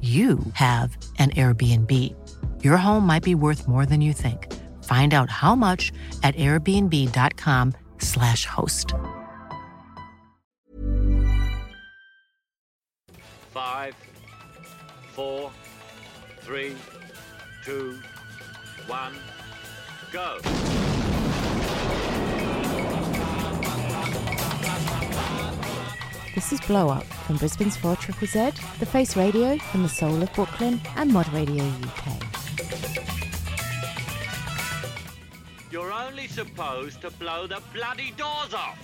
you have an Airbnb. Your home might be worth more than you think. Find out how much at airbnb.com/slash host. Five, four, three, two, one, go. This is Blow Up from Brisbane's 4 Triple Z, The Face Radio from the Soul of Brooklyn, and Mod Radio UK. You're only supposed to blow the bloody doors off.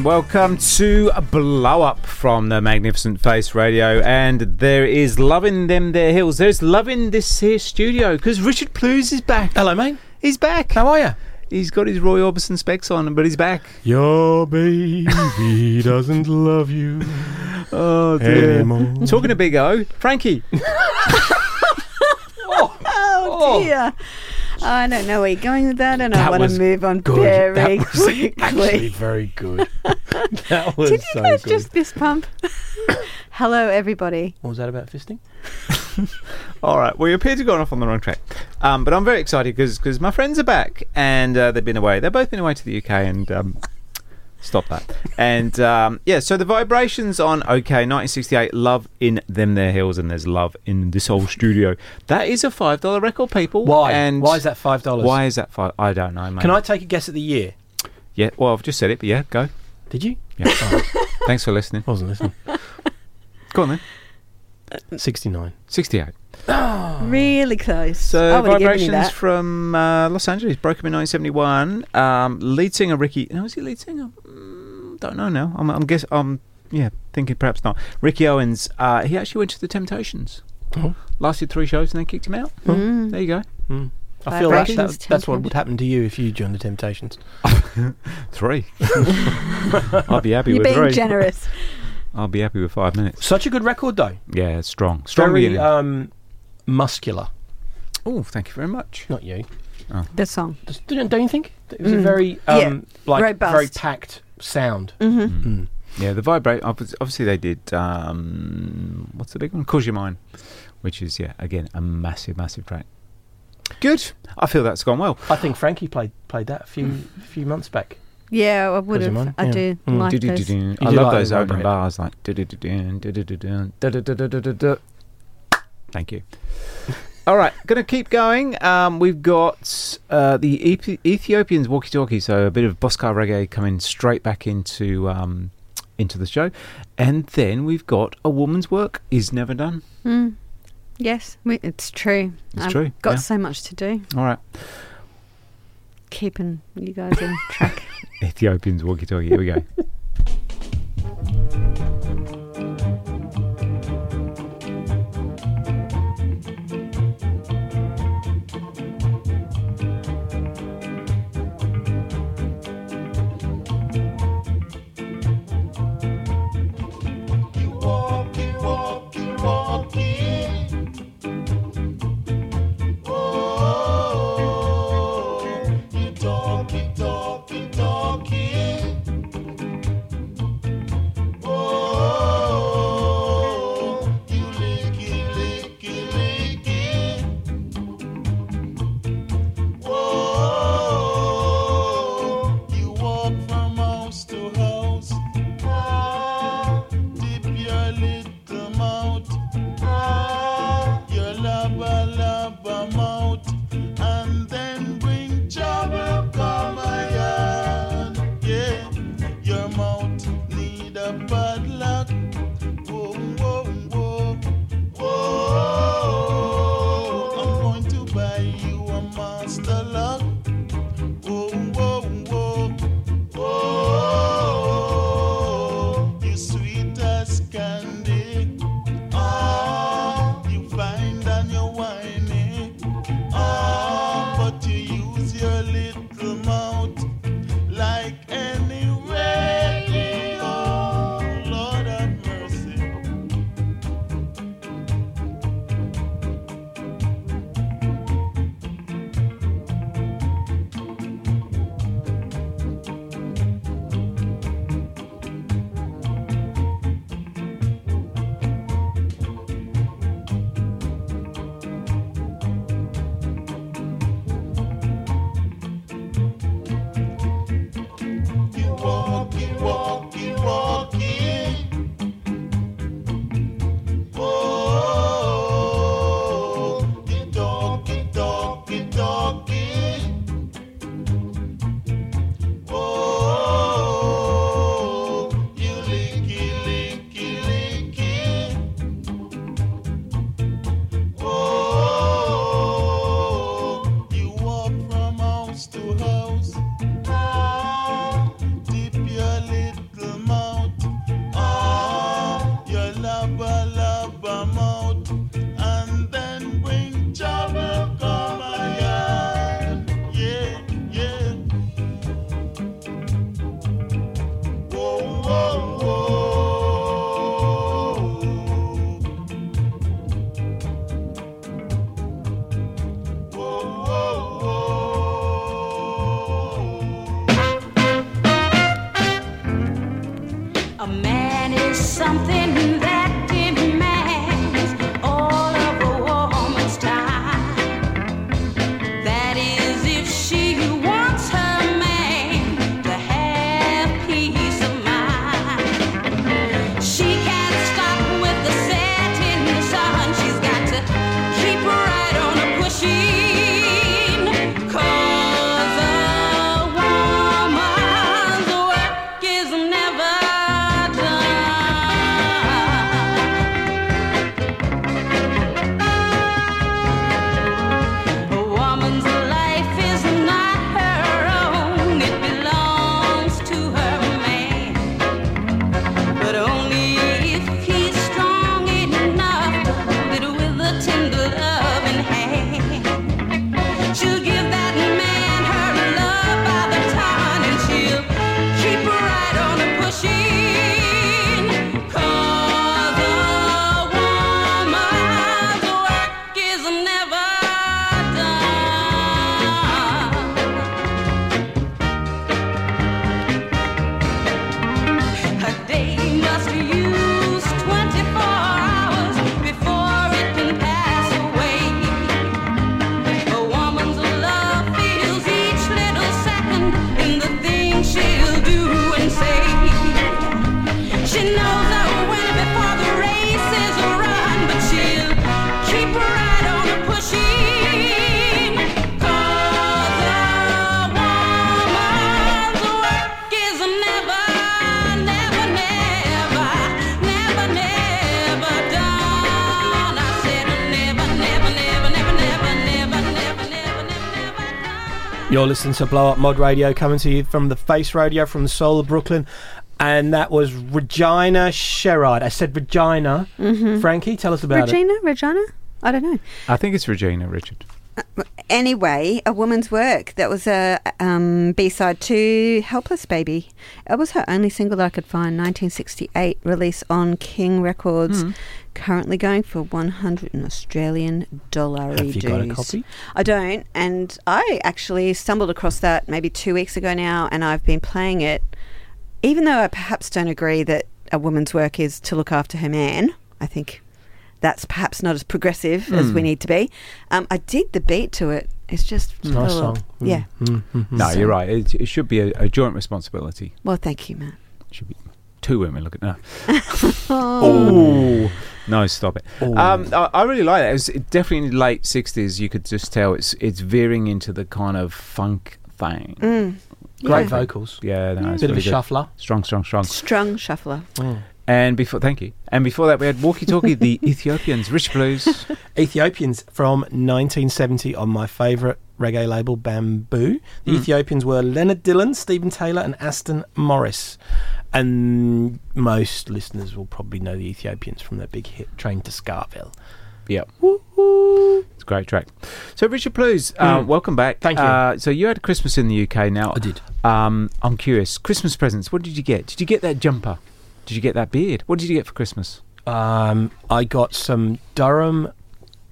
And welcome to a Blow Up from the Magnificent Face Radio. And there is love in them there hills. There's love in this here studio because Richard Plews is back. Hello, mate. He's back. How are you? He's got his Roy Orbison specs on, but he's back. Your baby doesn't love you Oh, dear. anymore. Talking to Big O, Frankie. Oh, dear. Oh. I don't know where you're going with that, and I want to move on Good. very that was quickly. actually very good. that was Did you so guys good. just fist pump? Hello, everybody. What was that about fisting? All right. Well, you appear to have gone off on the wrong track. Um, but I'm very excited because my friends are back and uh, they've been away. They've both been away to the UK and um, stop that. And um, yeah, so the vibrations on Okeh 1968, Love in Them There Hills, and there's love in this whole studio. That is a five dollar record, people. Why? And Why is that five dollars? Why is that five? I don't know, mate. Can I take a guess at the year? Yeah. Well, I've just said it, but yeah, go. Did you? Yeah. Thanks for listening. I Wasn't listening. Go on then. Sixty-nine. 68. Really close. So would have vibrations that. from uh, Los Angeles broke up in 1971. Um, lead singer Ricky. No, was he lead singer? Mm, don't know now. I'm, I'm guess. I'm yeah thinking perhaps not. Ricky Owens. Uh, he actually went to the Temptations. Oh. Lasted three shows and then kicked him out. Mm. There you go. Mm. I feel that, Vibrations, that that's what would happen to you if you joined the Temptations. Three. I'd be happy You're with being three. generous. I'll be happy with five minutes. Such a good record, though. Yeah, strong. Strong Very beginning. um, muscular. oh, thank you very much. Not you. The song. Just- Don't don't you think? It was a Mm. very Yeah. um, like Robust. very packed sound. Mm-hmm. Mm. Yeah, the vibrate. Obviously, they did. Um, what's the big one? Cause You're Mine, which is yeah, again a massive, massive track. Good. I feel that's gone well. I think Frankie played played that a few few months back. Yeah, I would Does it have. mind? I Yeah. do Mm. like those. I do love like those the opening vibrate. bars like. Thank you. All right, going to keep going. Um, we've got uh, the Ethiopians walkie-talkie, so a bit of Boscar reggae coming straight back into um, into the show, and then we've got a woman's work is never done. Mm. Yes, we, it's true. It's I've true, Got yeah. so much to do. All right, Keeping you guys in track. Ethiopians walkie-talkie. Here we go. You're listening to Blow Up Mod Radio coming to you from the Face Radio from the soul of Brooklyn. And that was Regina Sherrod. I said Regina. Mhm. Frankie, tell us about it. Regina? Regina? I don't know. I think it's Regina, Richard. Anyway, a woman's work. That was a um, B side to Helpless Baby. It was her only single that I could find. 1968 release on King Records. Hmm. Currently going for 100 Australian dollar. Have you got a copy? I don't, and I actually stumbled across that maybe two weeks ago now, and I've been playing it. Even though I perhaps don't agree that a woman's work is to look after her man, I think that's perhaps not as progressive as Hmm. we need to be. Um, I dig the beat to it. It's just It's nice full of- song. Mm. Yeah. Mm, mm, mm. No, you're right. It, it should be a, a joint responsibility. Well, thank you, Matt. should be two women. Look at that. Oh. No! Stop it. Um, I, I really like that. It was definitely in the late '60s. You could just tell it's it's veering into the kind of funk thing. Mm. Great Yeah. vocals. Yeah, no, it's Bit of a good. shuffler. Strong, strong, strong. Strong shuffler. And before, thank you. And before that, we had Walkie Talkie, the Ethiopians, Rich Blues. Ethiopians from 1970 on my favourite reggae label, Bamboo. The Mm. Ethiopians were Leonard Dillon, Stephen Taylor, and Aston Morris. And most listeners will probably know the Ethiopians from their big hit, Train to Skaville. Yeah. It's a great track. So, Richard Blues, uh, Mm. welcome back. Thank you. Uh, so, you had Christmas in the UK now. I did. Um, I'm curious. Christmas presents, what did you get? Did you get that jumper? Did you get that beard? What did you get for Christmas? Um, I got some Durham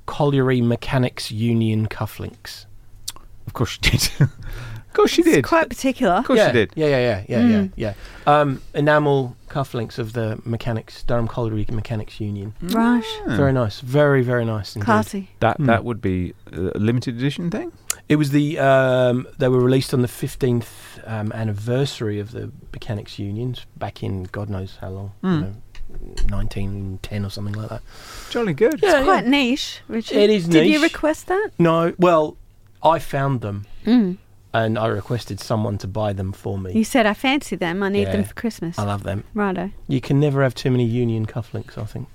Colliery Mechanics Union cufflinks. Of course you did. of course you did. Quite particular. Of course yeah, you did. Yeah, yeah, yeah, yeah, Mm. yeah, yeah. Um, enamel cufflinks of the mechanics, Durham Colliery Mechanics Union. Right. Very nice. Very, very nice. Indeed. Classy. That Mm. that would be a limited edition thing. It was the um, they were released on the fifteenth um, anniversary of the Mechanics Unions back in God knows how long, you Mm. know, nineteen ten or something like that. Jolly good. Yeah, It's quite niche, Richard. It is Did you request that? No, well, I found them Mm. And I requested someone to buy them for me. You said I fancy them. I need them for Christmas. I love them. Righto. You can never have too many Union cufflinks. I think.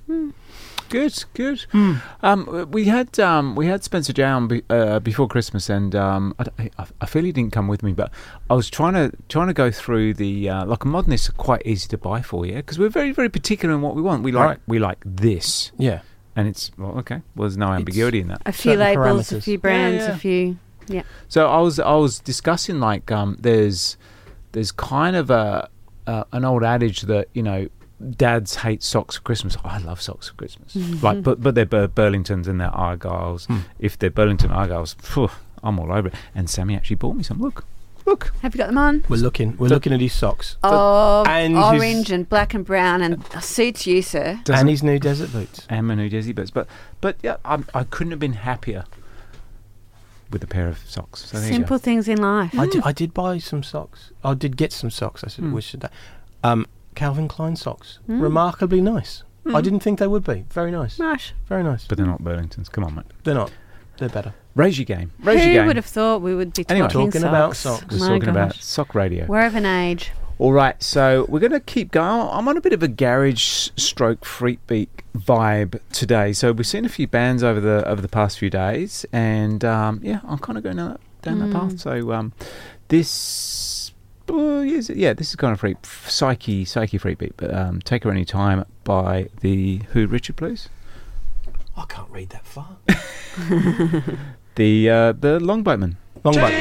Good, good. Hmm. Um, we had um, we had Spencer Down be, uh, before Christmas, and um, I, d- I- I feel he didn't come with me, but I was trying to trying to go through the uh, like a modernist are quite easy to buy for you because we're very very particular in what we want. We like Right. we like this, Yeah. and it's well okay. Well, there's no ambiguity in that. A few Certain labels, a parameters. few brands, yeah. a few. Yeah. So I was I was discussing like um, there's there's kind of a uh, an old adage that you know dads hate socks for Christmas. I love socks for Christmas. Like but but they're Bur- Burlingtons and they're Argyles. Hmm. If they're Burlington Argyles, phew, I'm all over it. And Sammy actually bought me some. Look, look. Have you got them on? We're looking. We're So- looking at his socks Oh, and his- orange and black and brown, and suits you, sir. and his new desert boots. and my new desert boots. But but yeah, I'm, I couldn't have been happier with a pair of socks. So there you go. Simple things in life. I did. I did buy some socks. I did get some socks. I said, Hmm. "Which should I?" Um, Calvin Klein socks. Hmm. Remarkably nice. Hmm. I didn't think they would be. Very nice. Right. Very nice. But they're not Burlingtons. Come on, mate. They're not. They're better. Raise your game. Raise Who your game. would have thought we would be Anyway. talking, Talking about socks? socks. We're My talking about sock radio. We're of an age. All right, so we're going to keep going. I'm on a bit of a garage stroke freak beat vibe today. So we've seen a few bands over the over the past few days, and um, yeah, I'm kind of going down that, down that path. So um, this, is it? yeah, this is kind of freak psyche psyche freak beat. But um, take her any time by the Who Richard, please. I can't read that far. The uh, the Longboatman. Longboat.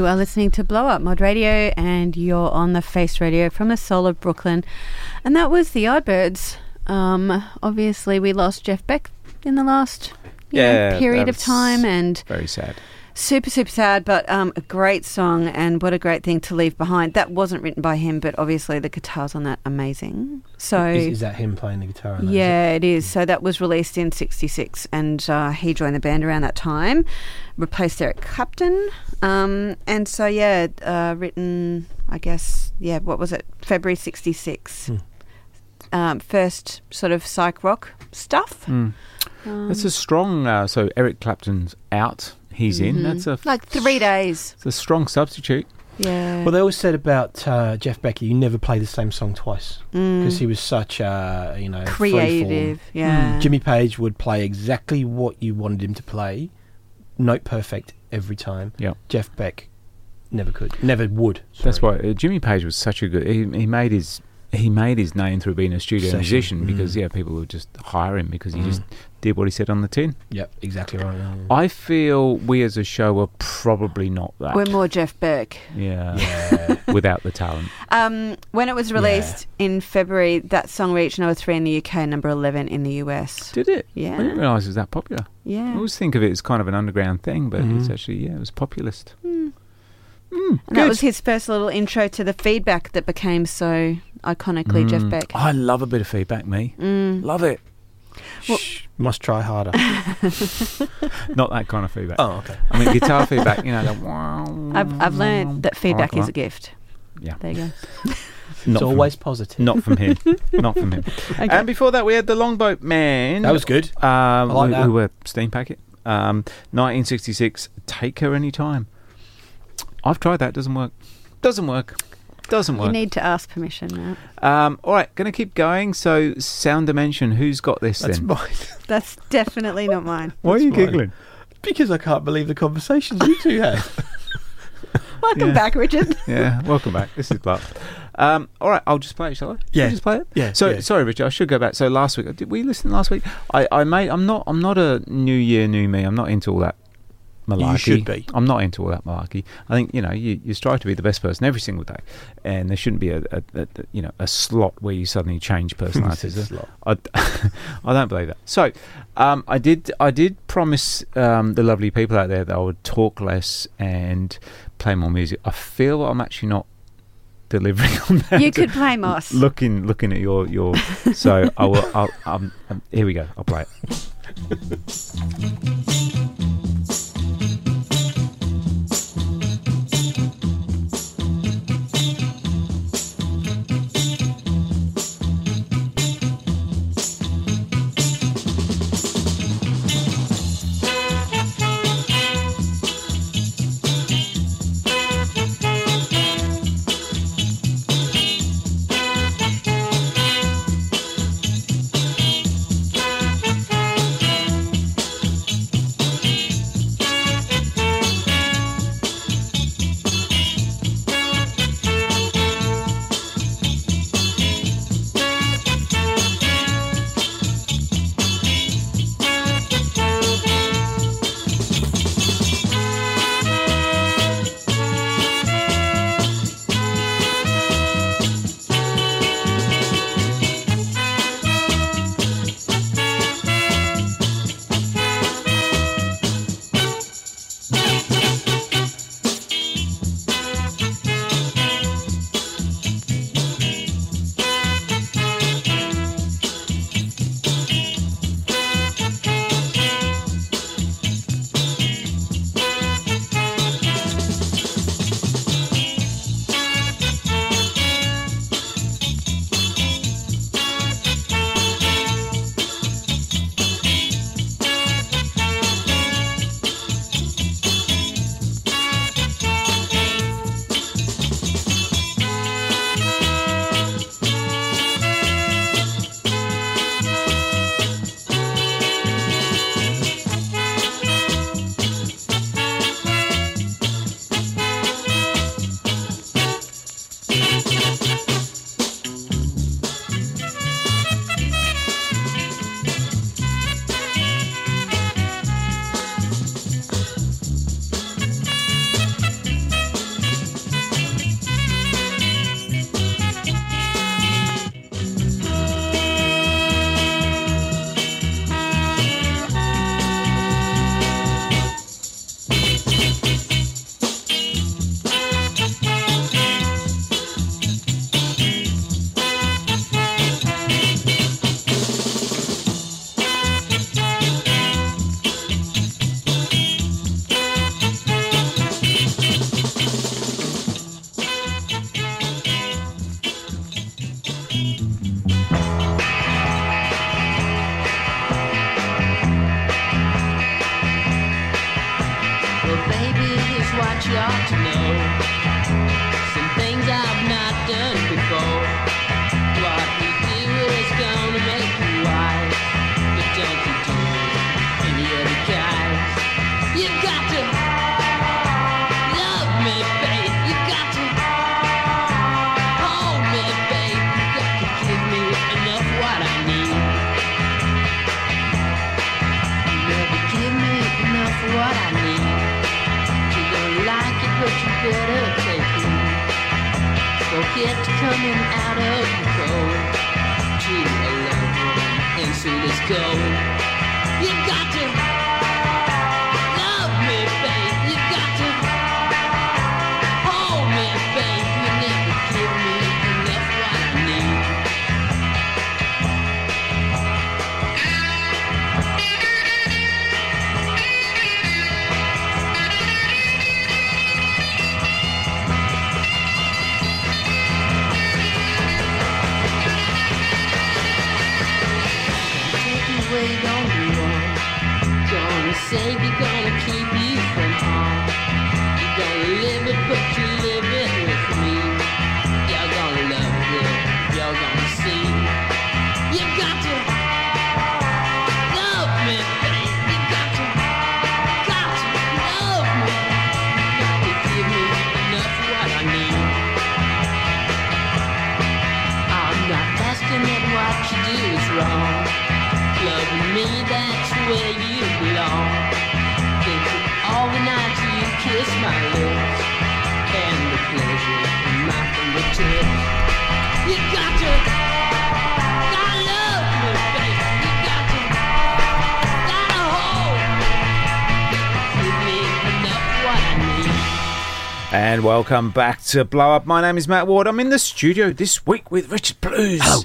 You are listening to Blow Up Mod Radio, and you're on the Face Radio from the soul of Brooklyn. And that was the Yardbirds. Um, obviously, we lost Jeff Beck in the last you know, period of time, and Very sad. Super, super sad, but um, a great song, and what a great thing to leave behind. That wasn't written by him, but obviously the guitars on that amazing. So is, is that him playing the guitar? on that, is it? yeah, it is. So that was released in '66, and uh, he joined the band around that time, replaced Eric Clapton. Um, and so yeah, uh, written, I guess, yeah, what was it? February '66. Hmm. Um, first sort of psych rock stuff. Mm. Um, That's a strong. Uh, so Eric Clapton's out. He's in. Mhm. That's a like three days. It's a strong substitute. Yeah. Well, they always said about uh, Jeff Beck, you never play the same song twice Mm. because he was such a you know Creative, freeform. yeah. Jimmy Page would play exactly what you wanted him to play, note perfect every time. Yeah. Jeff Beck never could, never would. That's why uh, Jimmy Page was such a good. He, he made his he made his name through being a studio Session. musician because Mm. yeah, people would just hire him because he Mm. just did what he said on the tin. Yep, exactly right. yeah, yeah. I feel we as a show are probably not that. We're more Jeff Beck. yeah, without the talent. Um, when it was released in February, that song reached number three in the UK, number 11 in the US. Did it? Yeah. I didn't realise it was that popular. Yeah. I always think of it as kind of an underground thing, but it's Mhm. actually yeah, it was populist. And that was his first little intro to the feedback that became so iconically Jeff Mm. Beck. I love a bit of feedback, me. Mm. Love it. Shh, must try harder. Not that kind of feedback. Oh, okay. I mean, guitar feedback, you know, the wow. I've, I've learned that feedback like is a gift. Yeah. There you go. Not it's from- always positive. Not from him. Not from him. And before that, we had the Longboat Man. That was good. Um, I like who, that. who were Steam Packet. Um, 1966. Take her anytime. I've tried that. Doesn't work. Doesn't work. Doesn't You work. need to ask permission, Matt. um, all right, going to keep going. So, Sound Dimension. Who's got this That's then? mine. That's definitely not mine. Why are you mine. giggling? Because I can't believe the conversations you two had. Welcome Yeah. back, Richard. yeah, welcome back. This is Bart. Um, all right, I'll just play it, shall I? Shall I Yeah. just play it. Yeah, So yeah. sorry, Richard. I should go back. So last week, did we listen last week? I, I made. I'm not. I'm not a New Year, New Me. I'm not into all that malarkey. should be. I'm not into all that malarkey. I think you know you, you strive to be the best person every single day, and there shouldn't be a, a, a, a you know a slot where you suddenly change personalities. A slot. I, I don't believe that. So, um, I did. I did promise um, the lovely people out there that I would talk less and play more music. I feel I'm actually not delivering on that. You could play Moss. Looking, looking at your your. So I will. I'll, um, um, here we go. I'll play it. Welcome back to Blow Up. My name is Matt Ward. I'm in the studio this week with Richard Blues.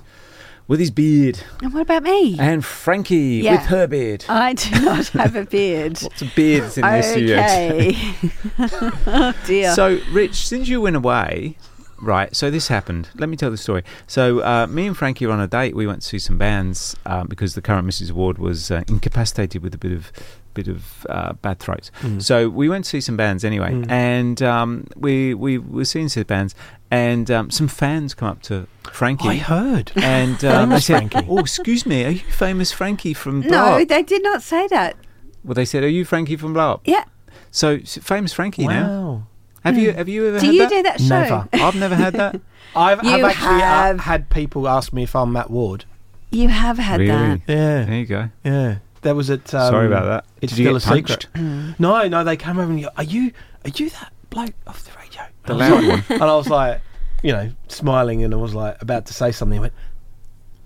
With his beard. And what about me? And Frankie Yeah. with her beard. I do not have a beard. Lots of beards in this studio. Okay. oh dear. So, Rich, since you went away, right? So this happened. Let me tell the story. So, uh, me and Frankie were on a date. We went to see some bands um, because the current Mrs. Ward was uh, incapacitated with a bit of bit of uh, bad throat. Mm. So we went to see some bands anyway, Mm. and um, we we were seeing some bands, and um, some fans come up to Frankie. I heard. And um, they said, Frankie. "Oh, excuse me, are you famous Frankie from Blow no, Up?" they did not say that. Well, they said, "Are you Frankie from Blow Up?" Yeah. So famous Frankie now. Wow. Have you have you ever Do had you that? do that show? Never. I've never had that. I've, I've You actually uh, have. had people ask me if I'm Matt Ward. You have had really? that. Yeah. There you go. Yeah. That was at. Um, Sorry about that. It's Did you still get a punched? secret. No, no, they came over and go, Are you are you that bloke off the radio? The And I loud was one. like- And I was like, you know, smiling and I was like about to say something. I went,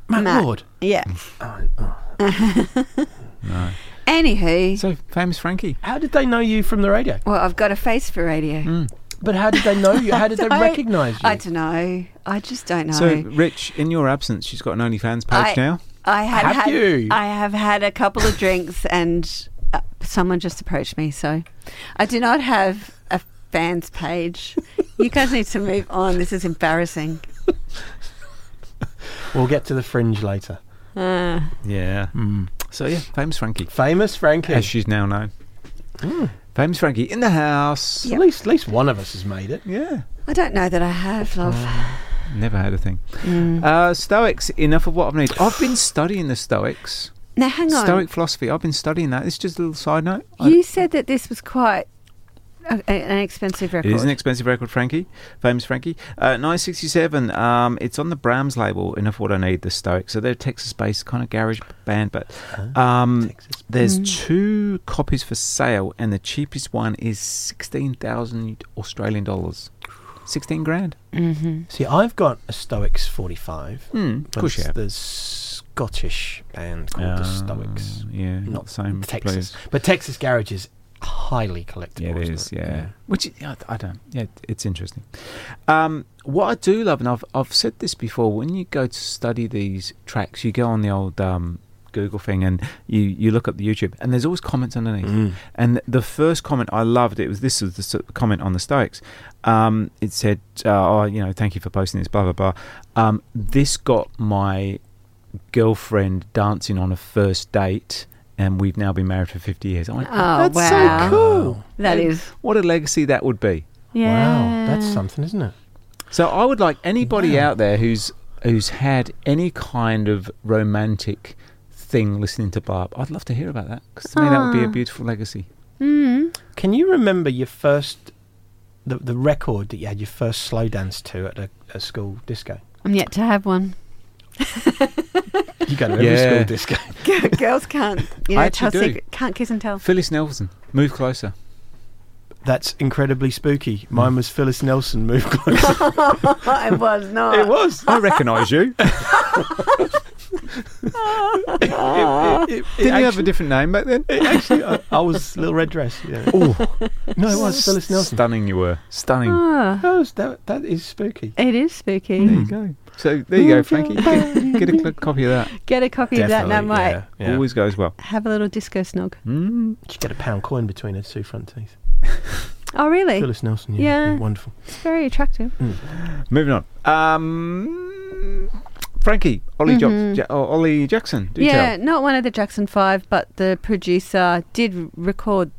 Matt, Matt. Ward. Yeah. I "Oh." No. Anywho, So famous Frankie. How did they know you from the radio? well, I've got a face for radio. Mm. But how did they know you? How did they recognise you? I don't know. I just don't know. So Rich, in your absence, she's got an OnlyFans page I- now. I have Have had you? I have had a couple of drinks and uh, someone just approached me. So I do not have a fans page. you guys need to move on. This is embarrassing. We'll get to the fringe later. Uh, Yeah. So yeah, famous Frankie, Famous Frankie. as she's now known. Mm. Famous Frankie in the house. At least, at least one of us has made it. Yeah. I don't know that I have, love. Never had a thing. Mm. Uh, Stoics. Enough of what I've needed. I've been studying the Stoics. Now hang on. Stoic philosophy. I've been studying that. It's just a little side note. I- You said that this was quite a, a- an expensive record. It is an expensive record, Frankie. Famous Frankie. Uh, 967. Um, it's on the Brahms label. Enough what I need. The Stoics. So they're a Texas-based kind of garage band, but um, there's Mm. two copies for sale, and the cheapest one is sixteen thousand Australian dollars. Sixteen grand. mm-hmm. See, I've got a Stoics 45. Hmm. Of course you have. the Scottish band called the Uh, Stoics. Yeah, Not not the same. Texas. place. But Texas Garage is highly collectible. Yeah, it isn't is. Yeah, which yeah, I don't. Yeah, it's interesting. Um, what I do love, and I've I've said this before, when you go to study these tracks, you go on the old um, Google thing and you you look up the YouTube, and there's always comments underneath. Mm. And the first comment I loved it was this was the comment on the Stoics. Um, it said, uh, "Oh, you know, thank you for posting this." Blah blah blah. Um, this got my girlfriend dancing on a first date. And we've now been married for 50 years. I went, Oh, that's wow. so cool. That And is- What a legacy that would be. Yeah. Wow, that's something, isn't it? So I would like anybody Wow. out there who's who's had any kind of romantic thing listening to Barb. I'd love to hear about that because to me that would be a ah. beautiful legacy. Mm. Can you remember your first the the record that you had your first slow dance to at a, a school disco? I'm yet to have one. you go to every yeah. school disco. Girls can't, you know, I do. secret, can't kiss and tell. Phyllis Nelson, move closer. That's incredibly spooky. Mine hmm. was Phyllis Nelson. Move closer. it was not. It was. I recognise you. it, it, Didn't you have a different name back then? actually, I, I, was Little Red Dress. Yeah. Oh, no, it was Phyllis Nelson. Stunning, you were stunning. Ah. That, was, that, that is spooky. It is spooky. There you hmm. go. So there you go, Frankie. Get, a copy of that. Get a copy Definitely, of that. That might yeah, yeah. always goes well. Have a little disco snog. Mm. She get a pound coin between her two front teeth. Oh, really? Phyllis Nelson, yeah. yeah. Wonderful. It's very attractive. Mm. Moving on. Um, Frankie, Ollie, mm-hmm. jo- ja- oh, Ollie Jackson. yeah, tell. not one of the Jackson Five, but the producer did record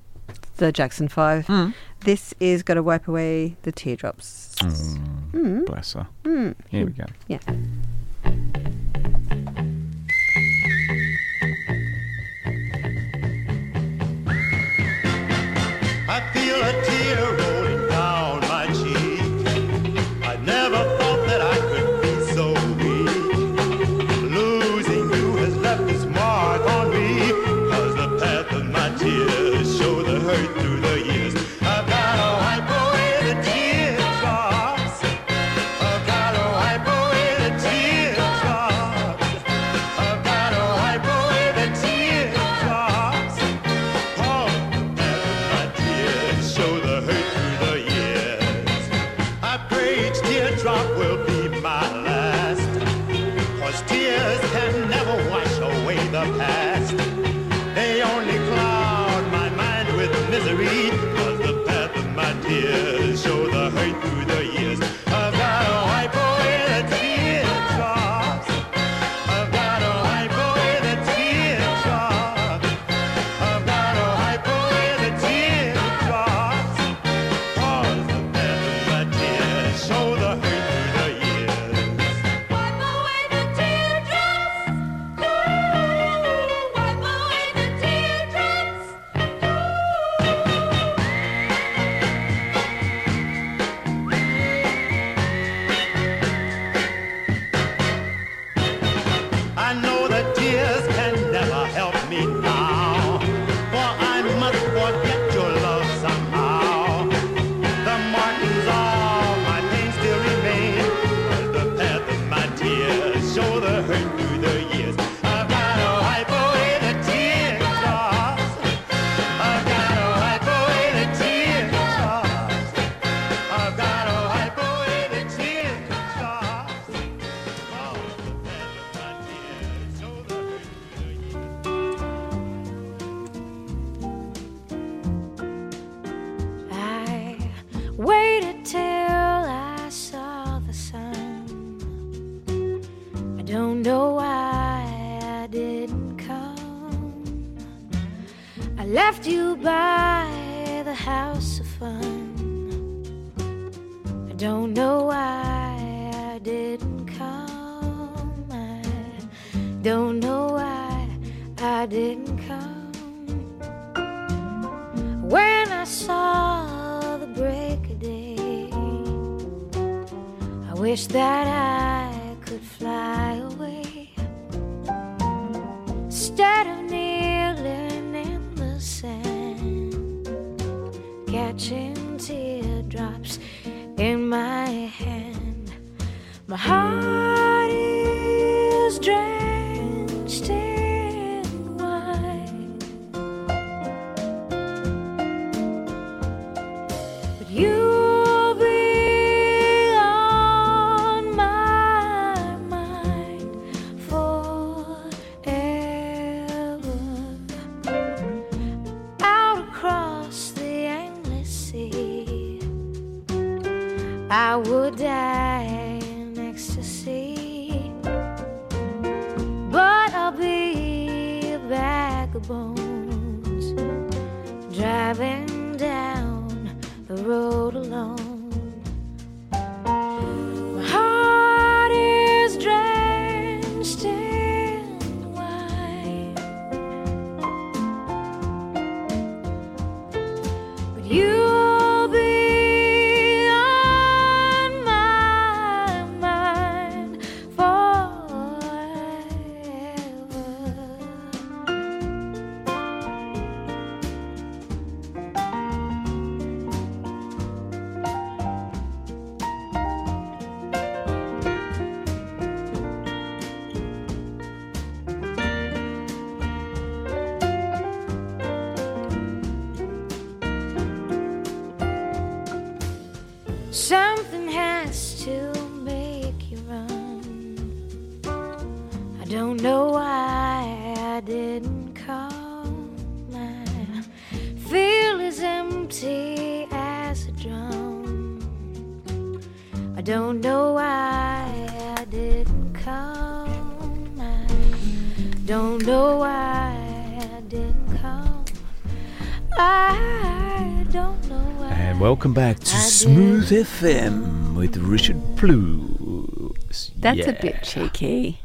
the Jackson Five. Mm. This is gonna Wipe Away the Teardrops. Mm. Mm. Bless her. Mm. Here we go. Yeah. I feel a tear rolling down don't know why I didn't call. I don't know why. And welcome back to Smooth FM with Richard Plus. That's Yeah. a bit cheeky.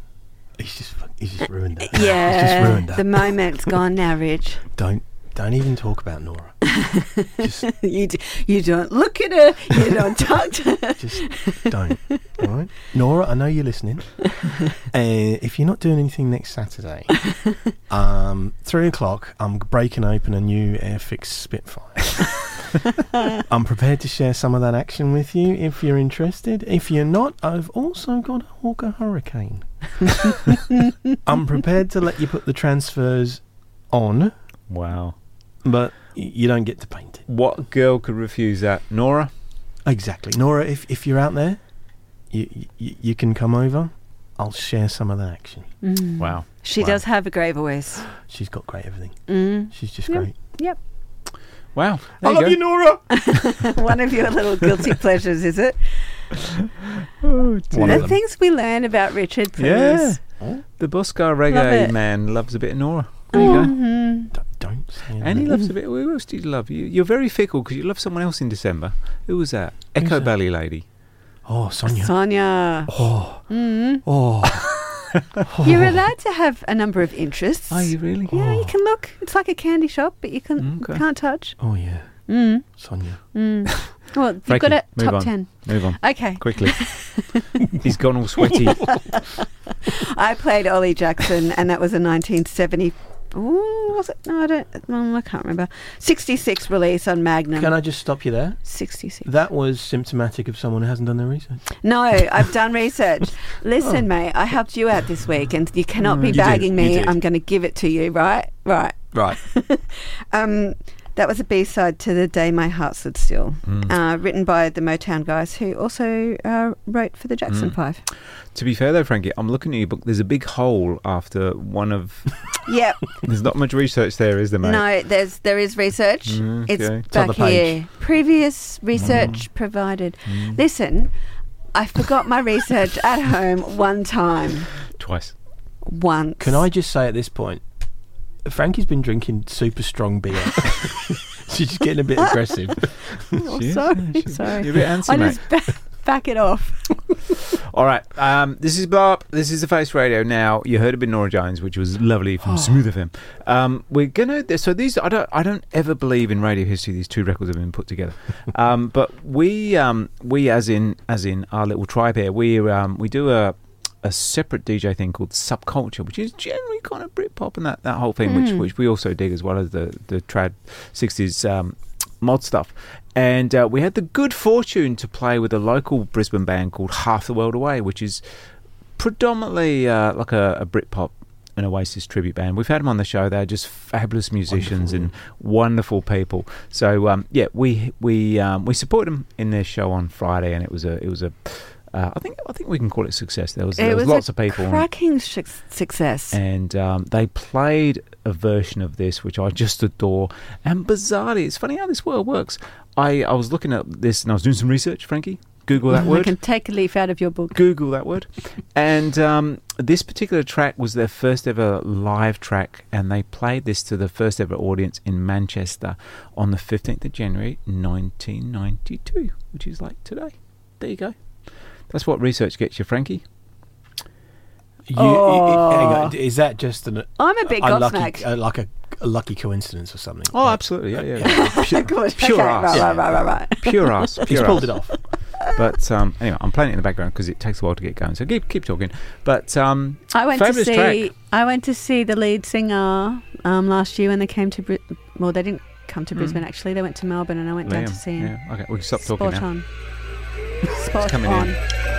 He's just he's just uh, ruined that. Yeah, he's just ruined that. the moment's gone now, Rich. Don't don't even talk about Norah. you d- you don't look at her. You don't talk to her. Just don't. All right, Norah. I know you're listening. Uh, if you're not doing anything next Saturday, um, three o'clock, I'm breaking open a new Airfix Spitfire. I'm prepared to share some of that action with you if you're interested. If you're not, I've also got a Hawker Hurricane. I'm prepared to let you put the transfers on. Wow. But y- you don't get to paint it. What girl could refuse that? Norah? Exactly. Norah, if, if you're out there, you, you, you can come over. I'll share some of that action. Mm. Wow. She Wow. does have a great voice. She's got great everything. Mm. She's just Yep. great. Yep. Wow. I love you, Norah. One of your little guilty pleasures, is it? Oh, One the things we learn about Richard, please. Yeah. The Boscar reggae it. man loves a bit of Norah. There you go. Don't say that. And he loves a bit. Who else do you love? You, you're very fickle because you love someone else in December. Who was that? Echo that? Belly Lady. Oh, Sonia. Sonia. Oh. Mm. Oh. You're allowed to have a number of interests. Are you really? Yeah, you can look. It's like a candy shop, but you can Okay. can't touch. Oh, yeah. Mm. Sonia. Mm. Well, you've Frankie, got a top on. ten. Move on. Okay. Quickly. He's gone all sweaty. I played Ollie Jackson, and that was a 1970. Ooh, was it? No, I don't. mm, I can't remember. 66 release on Magnum. Can I just stop you there? 66. That was symptomatic of someone who hasn't done their research. No, I've done research. Listen, mate, I helped you out this week, and you cannot be Oh. You bagging you me. I'm going to give it to you, right? Right. Right. Um, that was a B side to The Day My Heart Stood Still, Mm. uh, written by the Motown guys who also uh, wrote for the Jackson Mm. Five. to be fair though, Frankie, I'm looking at your book. There's a big hole after one of. Yep. There's not much research there, is there, mate? No, there's there is research. Mm, It's okay. It's on back the page. here. Previous research provided. Mm. Listen, I forgot my research at home one time. Twice. Once. Can I just say at this point, Frankie's been drinking super strong beer. She's just getting a bit aggressive. Oh, She sorry, yeah, she- sorry. you're a bit antsy, I mate. just ba- back it off. All right. Um, this is Blarp. This is the Face Radio. Now you heard a bit Norah Jones, which was lovely from Smooth FM. Um, we're gonna. So these, I don't, I don't ever believe in radio history. These two records have been put together. Um, but we, um, we as in, as in our little tribe here, we, um, we do a. A separate DJ thing called Subculture, which is generally kind of Britpop and that, that whole thing, which Mm. which we also dig as well as the the trad sixties um, mod stuff. And uh, we had the good fortune to play with a local Brisbane band called Half the World Away, which is predominantly uh, like a, a Britpop and Oasis tribute band. We've had them on the show. They're just fabulous musicians and wonderful people. So um, yeah, we we um, we supported them in their show on Friday, and it was a it was a uh, I think I think we can call it success. There was, there it was, was lots a of people. cracking success. and um, they played a version of this which I just adore. And bizarrely, it's funny how this world works. I, I was looking at this and I was doing some research, Frankie. Google that word. I can take a leaf out of your book. Google that word. And um, this particular track was their first ever live track, and they played this to the first ever audience in Manchester on the 15th of January 1992, which is like today. There you go. That's what research gets you, Frankie. You, Oh. hang on, is that just an I'm a big unlucky, gobsmacked. uh, like a, a lucky coincidence or something? Oh, absolutely. Yeah, yeah. yeah. Pure, Good. pure okay, ass. Right, right, right, right, right. Pure ass. He's Pure pulled it off. But um, anyway, I'm playing it in the background because it takes a while to get going. So keep keep talking. But um, I went to see. track. I went to see the lead singer um, last year when they came to. Bri- well, they didn't come to Brisbane actually. They went to Melbourne, and I went down Hmm. To see him. Yeah. Okay, we can stop talking Spot now. on. Spot coming on. in.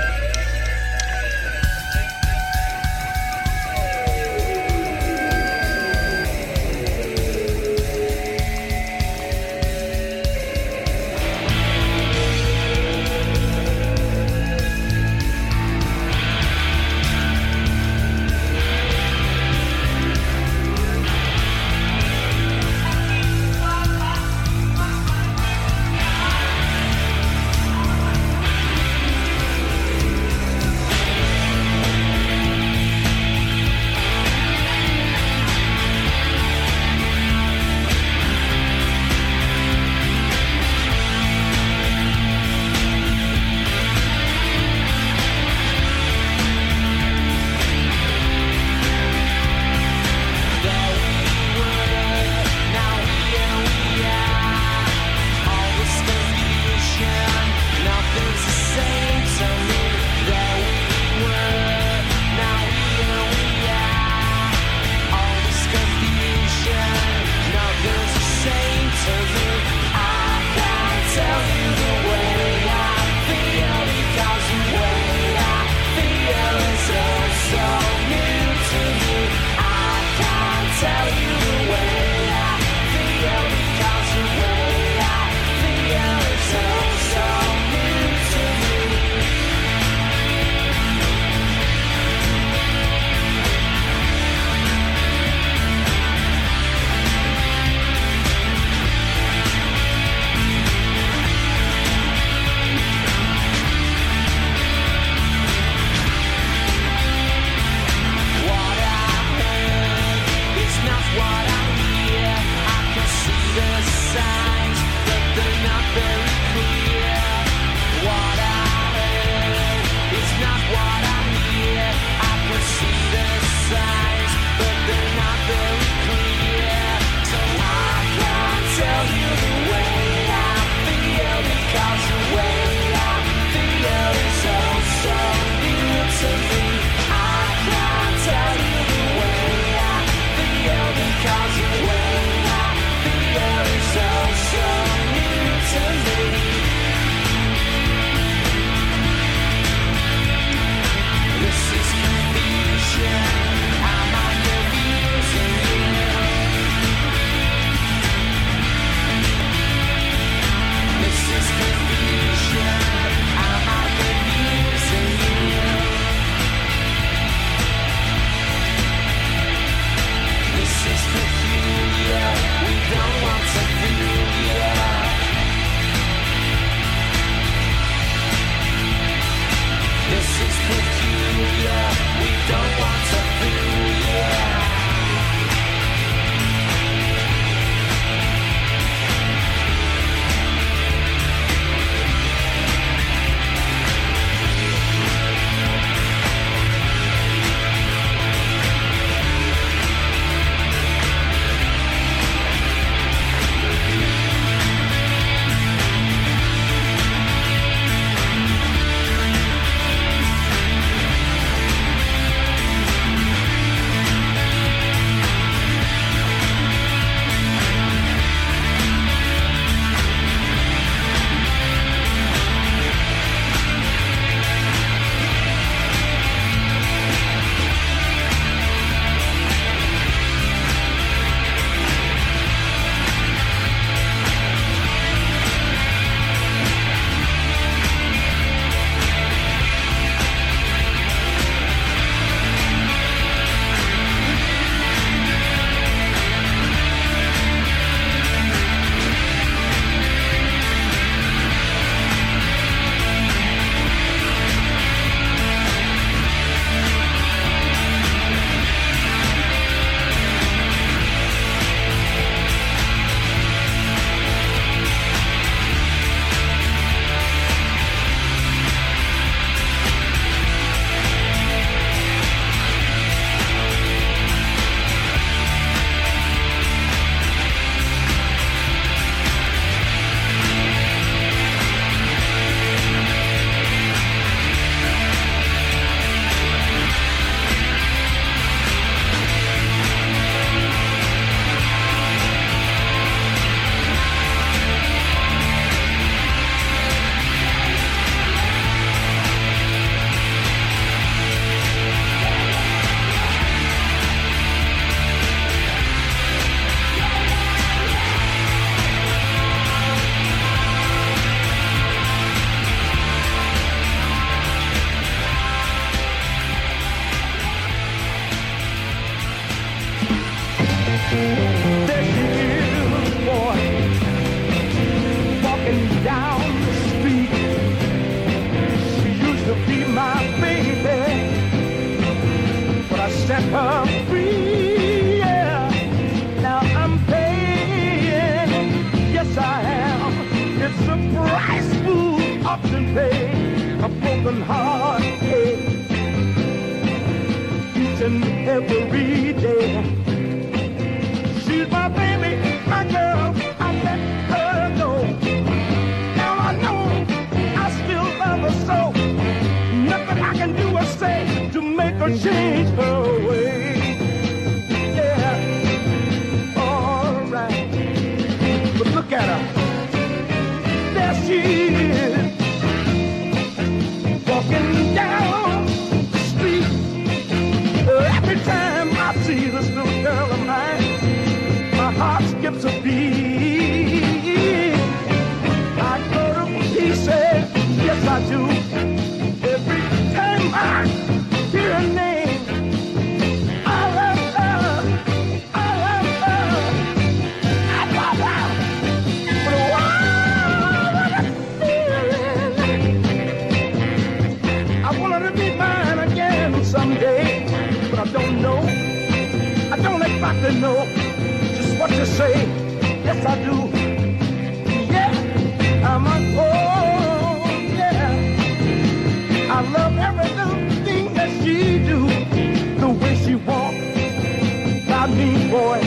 Boy,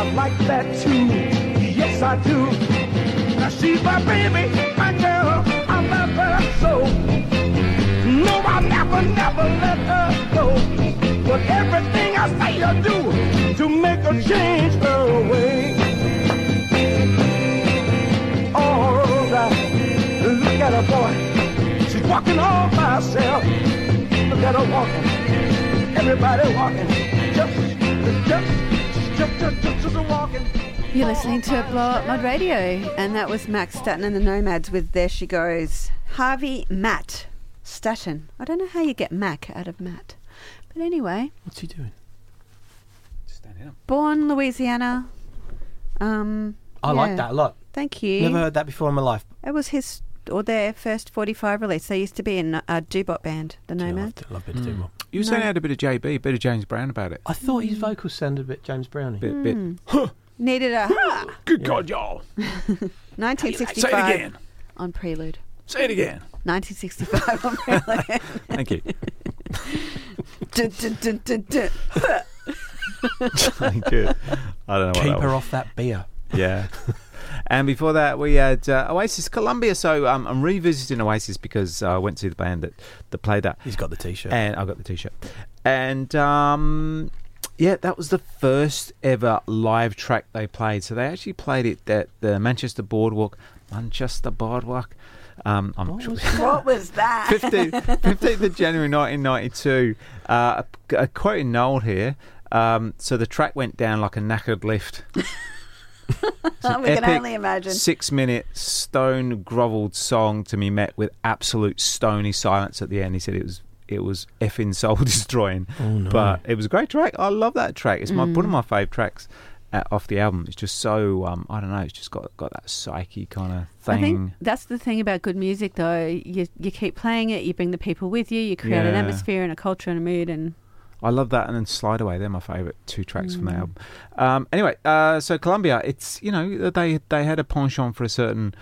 I like that too. Yes, I do. Now she's my baby, my girl. I love her so. No, I'll never, never let her go. But everything I say or do to make her change her way. Alright, look at her boy. She's walking all by herself. Look at her walking. Everybody walking. Just, just, You're listening to Blow Up Mod Radio, and that was Max Staten and the Nomads with There She Goes. Harvey Matt Staten. I don't know how you get Mac out of Matt. But anyway, What's he doing? born Louisiana. Um, I like that a lot. Thank you. Never heard that before in my life. It was his or their first 45 release. They used to be in a doo-wop band, the Nomads. Love a bit of Doom. You were saying I had a bit of JB, a bit of James Brown about it. I thought his vocals sounded a bit James Brownie. Bit, bit. Hmm. Needed a ha! Good God, y'all. 1965 Say it again. on Prelude. Say it again. 1965 on Prelude. Thank you. Dun, dun. I don't know what Keep her was. off that beer. Yeah. And before that, we had uh, Oasis Columbia. So um, I'm revisiting Oasis because uh, I went to see the band that, that played that. He's got the t-shirt. And I got the t shirt. And um, yeah, that was the first ever live track they played. So they actually played it at the Manchester Boardwalk. Manchester Boardwalk. Um, I'm sure. what was that? 15th, 15th of January 1992. Uh, a, a quote in Noel here. Um, so the track went down like a knackered lift. It's an we can only imagine. Six minute stone grovelled song to be met with absolute stony silence at the end. He said it was it was effing soul destroying. Oh, no. But it was a great track. I love that track. It's my Mm. one of my fave tracks uh, off the album. It's just so um, I don't know. It's just got got that psyche kind of thing. I think that's the thing about good music, though. You you keep playing it, you bring the people with you, you create an atmosphere and a culture and a mood, and I love that, and then Slide Away. They're my favourite two tracks from the Mm. album. Um, anyway, uh, so Columbia, it's you know they they had a penchant for a certain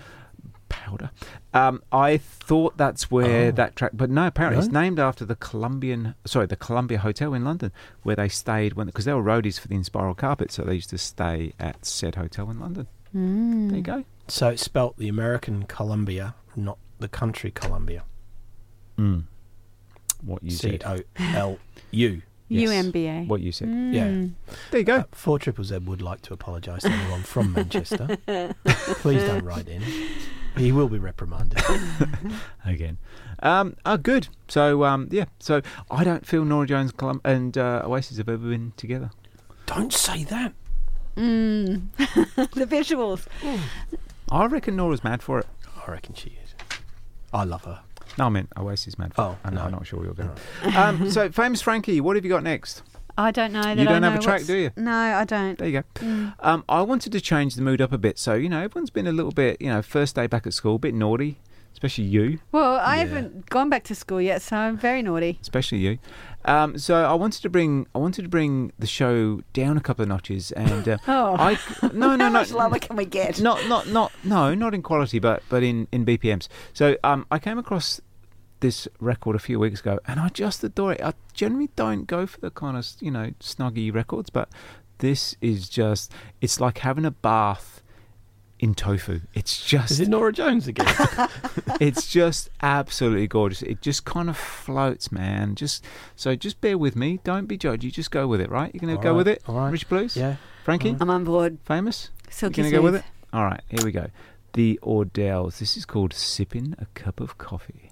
powder. Um, I thought that's where Oh. that track, but no, apparently it's named after the Columbian, sorry, the Columbia Hotel in London, where they stayed when because they were roadies for the Inspiral Carpet, so they used to stay at said hotel in London. Mm. There you go. So it's spelt the American Columbia, not the country Columbia. Mm. What you C said. O L U. UMBA. What you said. Yeah. Mm. There you go. Uh, Four Triple Z would like to apologise to anyone from Manchester. Please don't write in. He will be reprimanded. again. Um, oh, good. So, um, yeah. So, I don't feel Norah Jones Colum- and uh, Oasis have ever been together. Don't say that. Mm. the visuals. I reckon Norah's mad for it. I reckon she is. I love her. No, I mean Oasis mad for Oh. I'm, no. I'm not sure you're going. um, so, famous Frankie, what have you got next? I don't know. That You don't have a track, do you? No, I don't. There you go. Mm. Um, I wanted to change the mood up a bit. So, you know, everyone's been a little bit, you know, first day back at school, a bit naughty. Especially you. Well, I haven't gone back to school yet, so I'm very naughty. especially you. Um, so I wanted to bring I wanted to bring the show down a couple of notches, and uh, Oh. I no no How no much lower can we get? not not not no not in quality, but but in in BPMs. So um, I came across this record a few weeks ago, and I just adore it. I generally don't go for the kind of you know snuggy records, but this is just it's like having a bath in tofu. It's just Is it Norah Jones again? it's just absolutely gorgeous. It just kind of floats, man. Just so just bear with me. Don't be judgy. Just go with it, right? You're gonna All go right, with it. all right. Rich Blues. Yeah. Frankie. I'm on board. Famous. Silky you gonna go with it? All right. Here we go. The Ordells. This is called sipping a cup of coffee.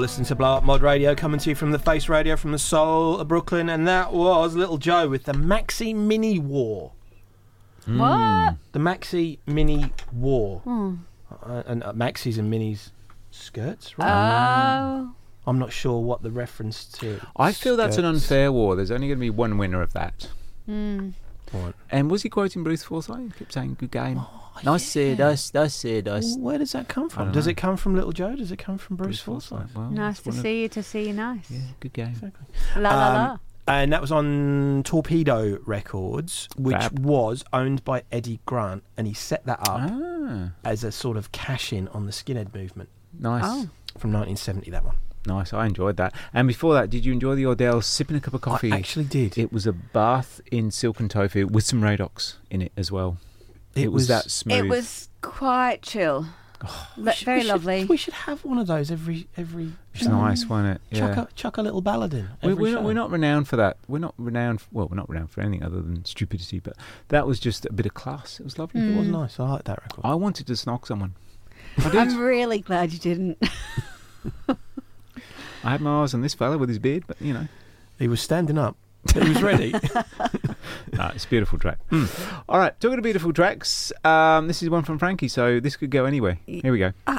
You're listening to Blow Up Mod Radio, coming to you from the Face Radio from the soul of Brooklyn, and that was Little Joe with the Maxi Mini War. What? The Maxi Mini War. Hmm. Uh, and uh, Maxis and Minis skirts, right? Oh. I'm not sure what the reference to. I feel that's an unfair war. There's only going to be one winner of that. Hmm. What? And was he quoting Bruce Forsyth? He kept saying, good game. Oh, nice said, nice, nice said, nice. Where does that come from? Does know. it come from Little Joe? Does it come from Bruce, Forsyth? Well, Nice to one of- see you, to see you nice. Yeah, good game. La la la. Um, And that was on Torpedo Records, which Fab. was owned by Eddie Grant, and he set that up Ah, as a sort of cash in on the skinhead movement nice. Oh. from 1970. That one. Nice, I enjoyed that. And before that, did you enjoy the Ordell sipping a cup of coffee? I actually did. It was a bath in silken tofu with some Radox in it as well. It, was, that smooth. It was quite chill. Oh, but should- very we should- lovely. we should have one of those every every. It's nice, mm. wasn't it? Chuck a chuck a little ballad in. We, every we're, not, show. we're not renowned for that. We're not renowned. well, we're not renowned for anything other than stupidity. But that was just a bit of class. It was lovely. It was mm. nice. I like that record. I wanted to snog someone. I did. I'm really glad you didn't. I had my eyes on this fella with his beard, but you know, He was standing up. He was ready. no, it's a beautiful track. Mm. All right, talking of beautiful tracks, um, this is one from Frankie, so this could go anywhere. Here we go. I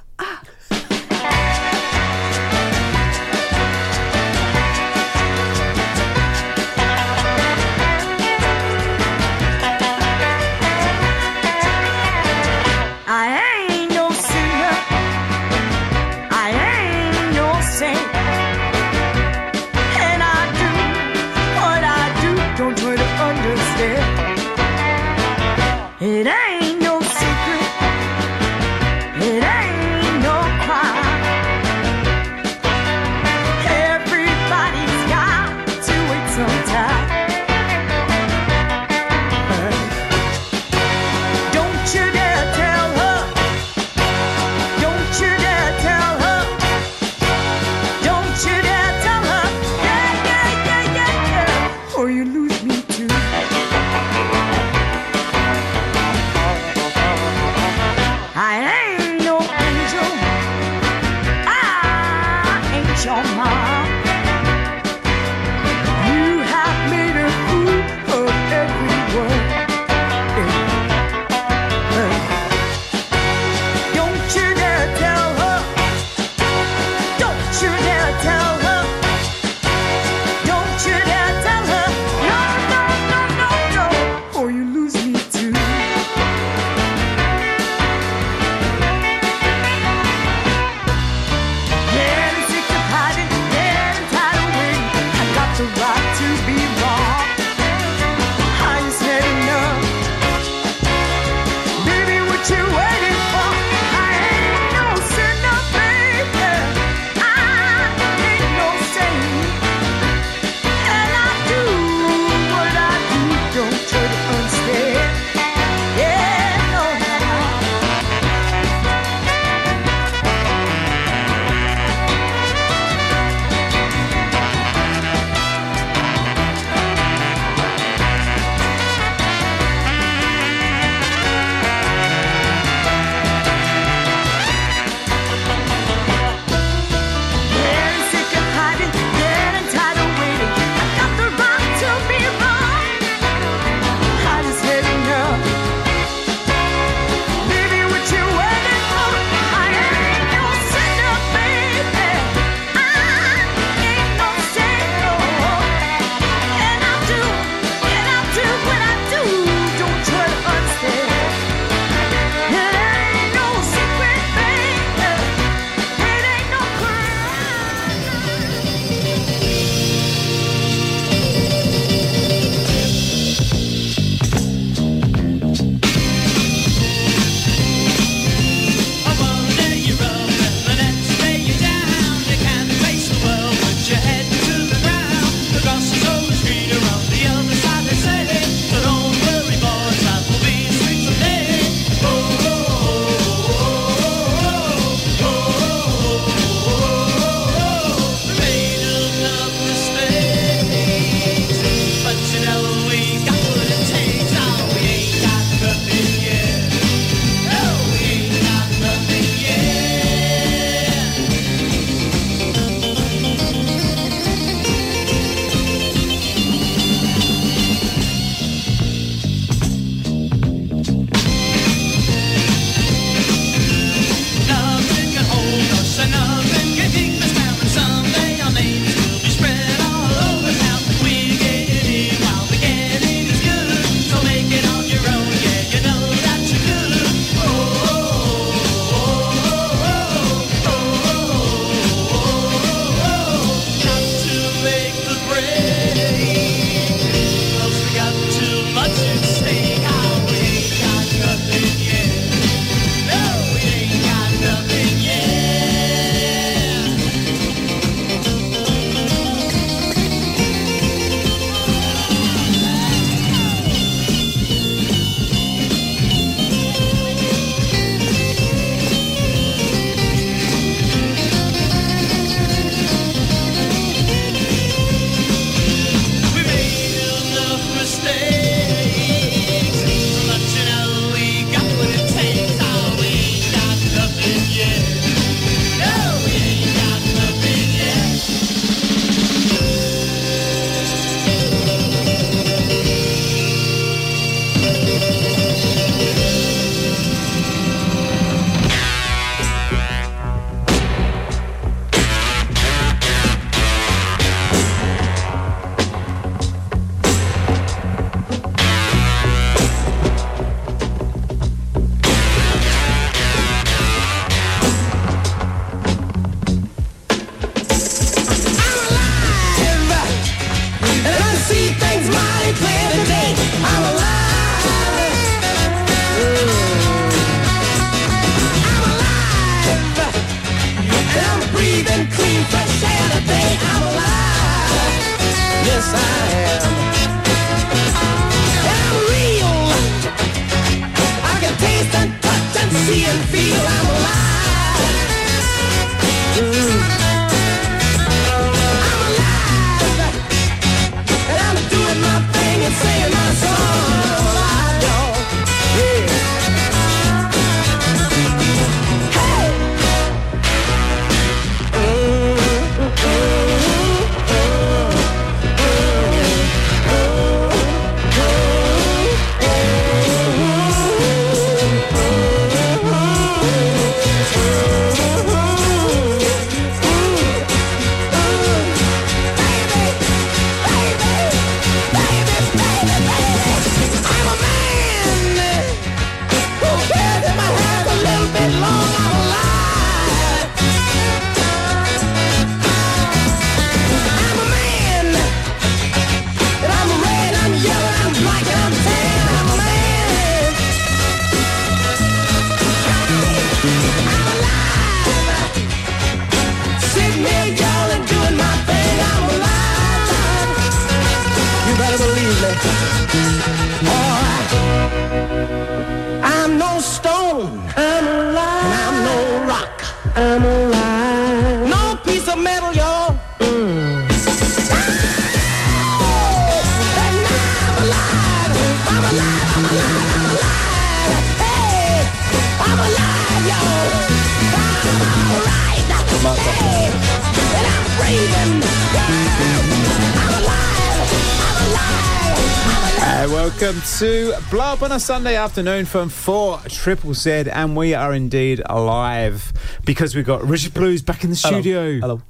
Up on a Sunday afternoon from 4 Triple Z, and we are indeed alive because we've got Richard Blues back in the Hello. studio. Hello.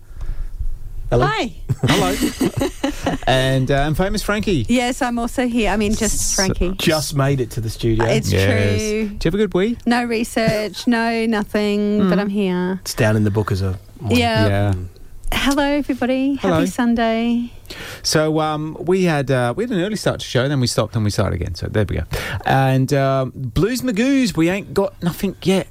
Hello. Hi. Hello. and, uh, and famous Frankie. Yes, I'm also here. I mean, just Frankie. Just made it to the studio. It's Yes. true. Do you have a good wee? No research, no nothing, but I'm here. It's down in the book as a. Yeah. Yeah. Hello, everybody. Hello. Happy Sunday. So um, we had uh, we had an early start to show, then we stopped and we started again. So there we go. And um, Blues Magoos, we ain't got nothing yet.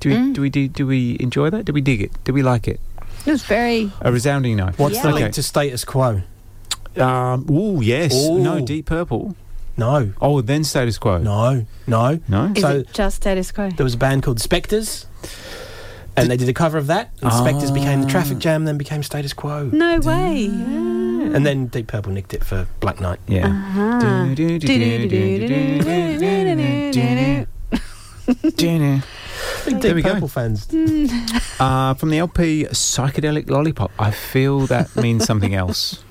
Do we Mm. do we do, do we enjoy that? Do we dig it? Do we like it? It was very. A resounding no. What's the Okay. link to status quo? Um, ooh, yes. No, Deep Purple. No. Oh, then Status Quo. No. No. No? Is So it just status quo? there was a band called Spectres, and they did a cover of that. And Spectres became the Ah. Traffic Jam, then became Status Quo. No way. And then Deep Purple nicked it for Black Knight. Yeah. Uh-huh. There Deep we go. Purple fans. Uh, from the LP Psychedelic Lollipop. I feel that means something else.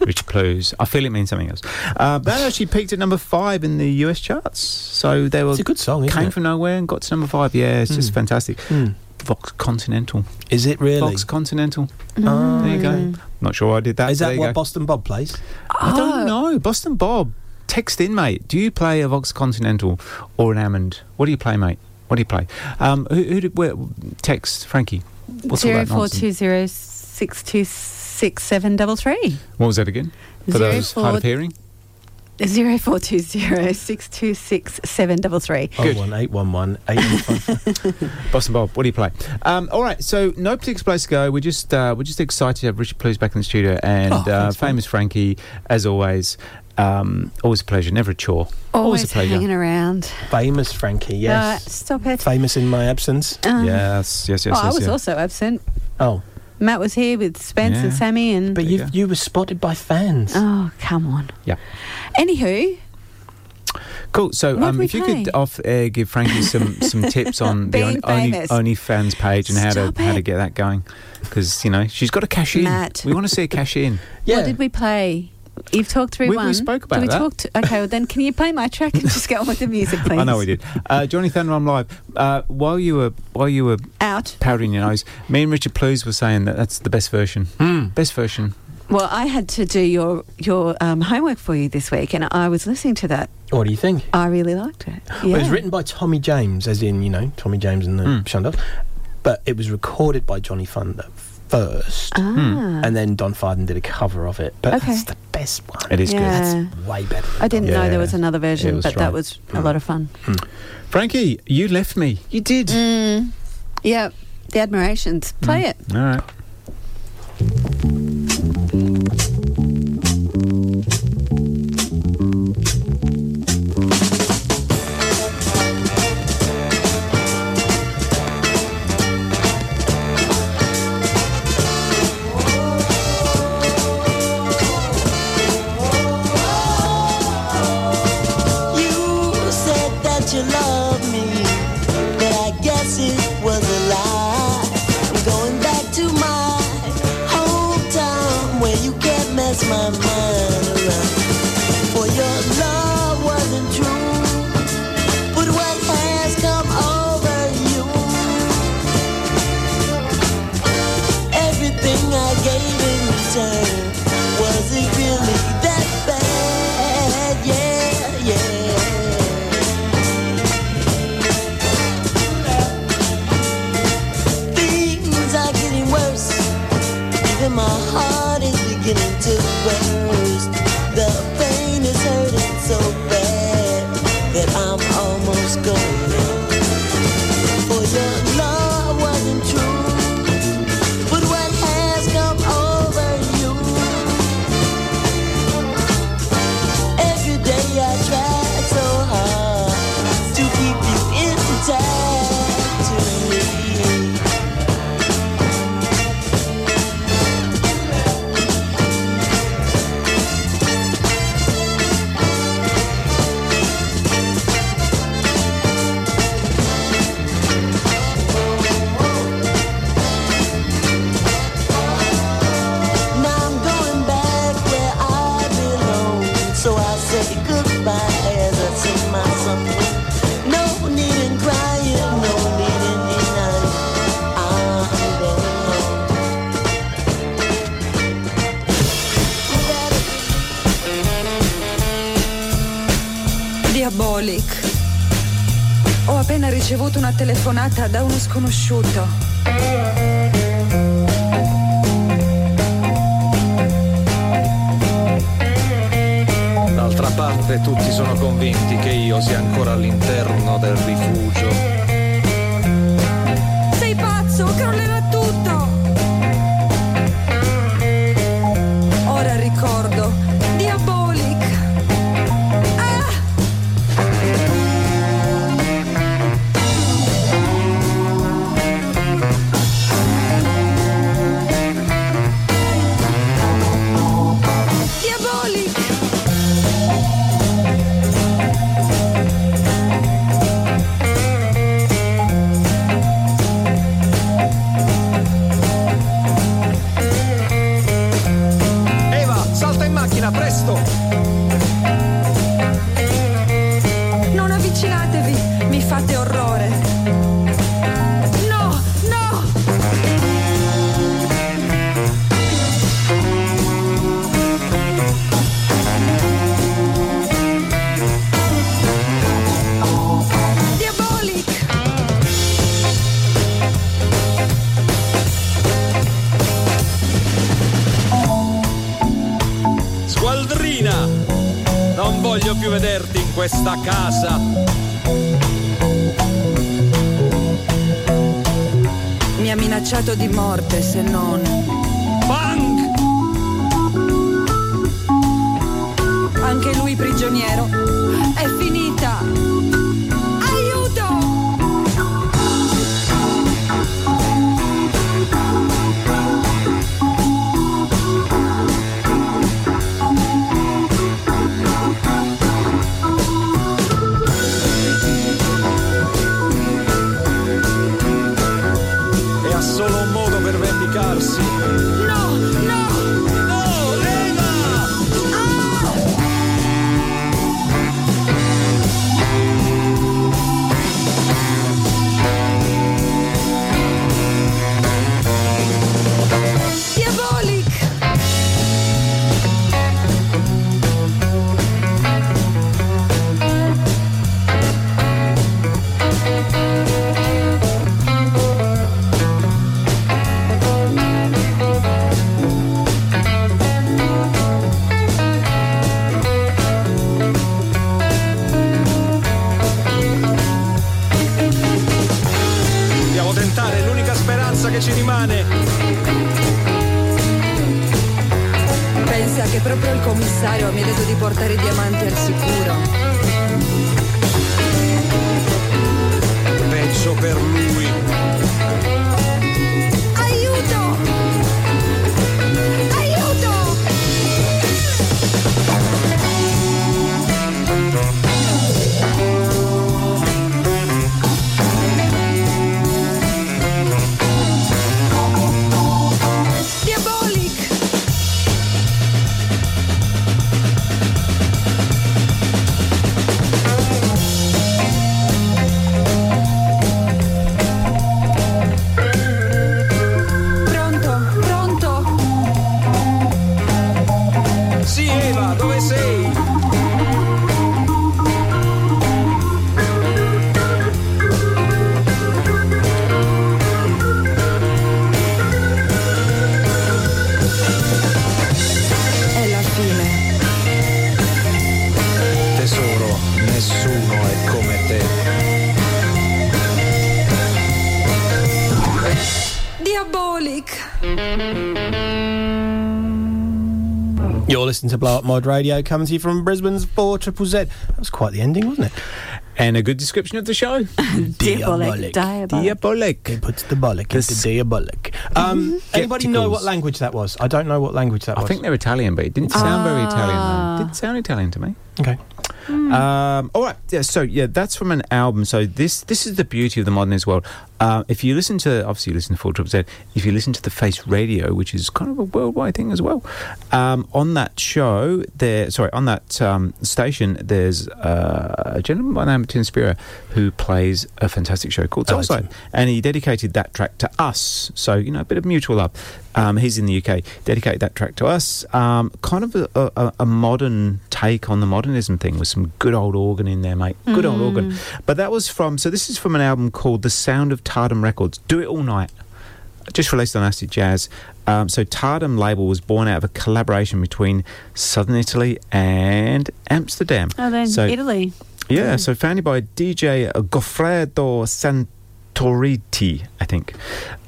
Richard Blues. I feel it means something else. Uh, that actually peaked at number five in the US charts. So they were It's a good song, isn't came it? from nowhere and got to number five. Yeah, it's just Mm. fantastic. Mm. Vox Continental. Is it really? Vox Continental. Oh, There you go. Mm. Not sure I did that. Is that what go. Boston Bob plays? I Oh. don't ah. know. Boston Bob, text in, mate. Do you play a Vox Continental or an Hammond? What do you play, mate? What do you play? Um, who, who did where, text Frankie? What's all that four nonsense? two zero six two six seven double three. What was that again? For Zero those hard of hearing. Zero four two zero six two six seven double three. Oh, one eight one one eight one five. Boston Bob, what do you play? Um, all right, so no particular place to go. We're just uh, we're just excited to have Richard Blues back in the studio and Oh, uh, famous Frankie as always. Um, always a pleasure, never a chore. Always a pleasure. hanging around. Famous Frankie, Right, yes. stop it. Famous in my absence. Uh, Yes, yes, yes. oh, I was yeah. also absent. Oh, Matt was here with Spence and Sammy and. but you you you were spotted by fans. Oh, come on. Yeah. Anywho, Cool. So, um, we if you play? could off air give Frankie some some tips on the Being only, only fans page and how Stop to how to get that going, because you know she's got to cash in. Matt. We want to see a cash in. yeah. what did we play? You've talked through We- we one. spoke about Did we that. talk to- okay, well then can you play my track and just get on with the music, please? I know we did. Uh, Johnny Thunder on live. Uh, while you were while you were Out. powdering your nose, me and Richard Plews were saying that that's the best version. Hmm. Best version. Well, I had to do your your um, homework for you this week, and I was listening to that. What do you think? I really liked it. Yeah. Well, it was written by Tommy James, as in, you know, Tommy James and the Mm. Shondells. But it was recorded by Johnny Thunder first. Ah. And then Don Fardon did a cover of it. But Okay. that's the best one. It is good. That's way better. than I didn't Don know there was another version, was but right. that was a lot of fun. Frankie, you left me. You did. Mm. Yeah, the admirations. Play it. All right. Da uno sconosciuto. To Blow Up Mod Radio, coming to you from Brisbane's 4 Triple Z. That was quite the ending, wasn't it? And a good description of the show. Diabolic. Diabolic. Diabolic. He puts the bollock into diabolic. Um, anybody know what language that was? I don't know what language that was. I was. think they're Italian, but it didn't sound very Italian. Ah. Though. Didn't sound Italian to me. Okay. Um, all right. Yeah. So yeah, that's from an album. So this this is the beauty of the modernist world. Uh, if you listen to, obviously you listen to Full Triple Z. If you listen to the Face Radio, which is kind of a worldwide thing as well, um, on that show, there, sorry, on that um, station, there's uh, a gentleman by the name of Tim Spira who plays a fantastic show called Oh, Soulside, and he dedicated that track to us. So you know, a bit of mutual love. Um, he's in the UK. Dedicated that track to us. Um, kind of a, a, a modern take on the modernism thing with some good old organ in there, mate. Good old organ. But that was from. So this is from an album called The Sound of Tardum Records. Do it all night. Just released on Acid Jazz. Um, so Tardum label was born out of a collaboration between Southern Italy and Amsterdam. Oh, then so, Italy. yeah, so founded by DJ Goffredo Santoriti, I think.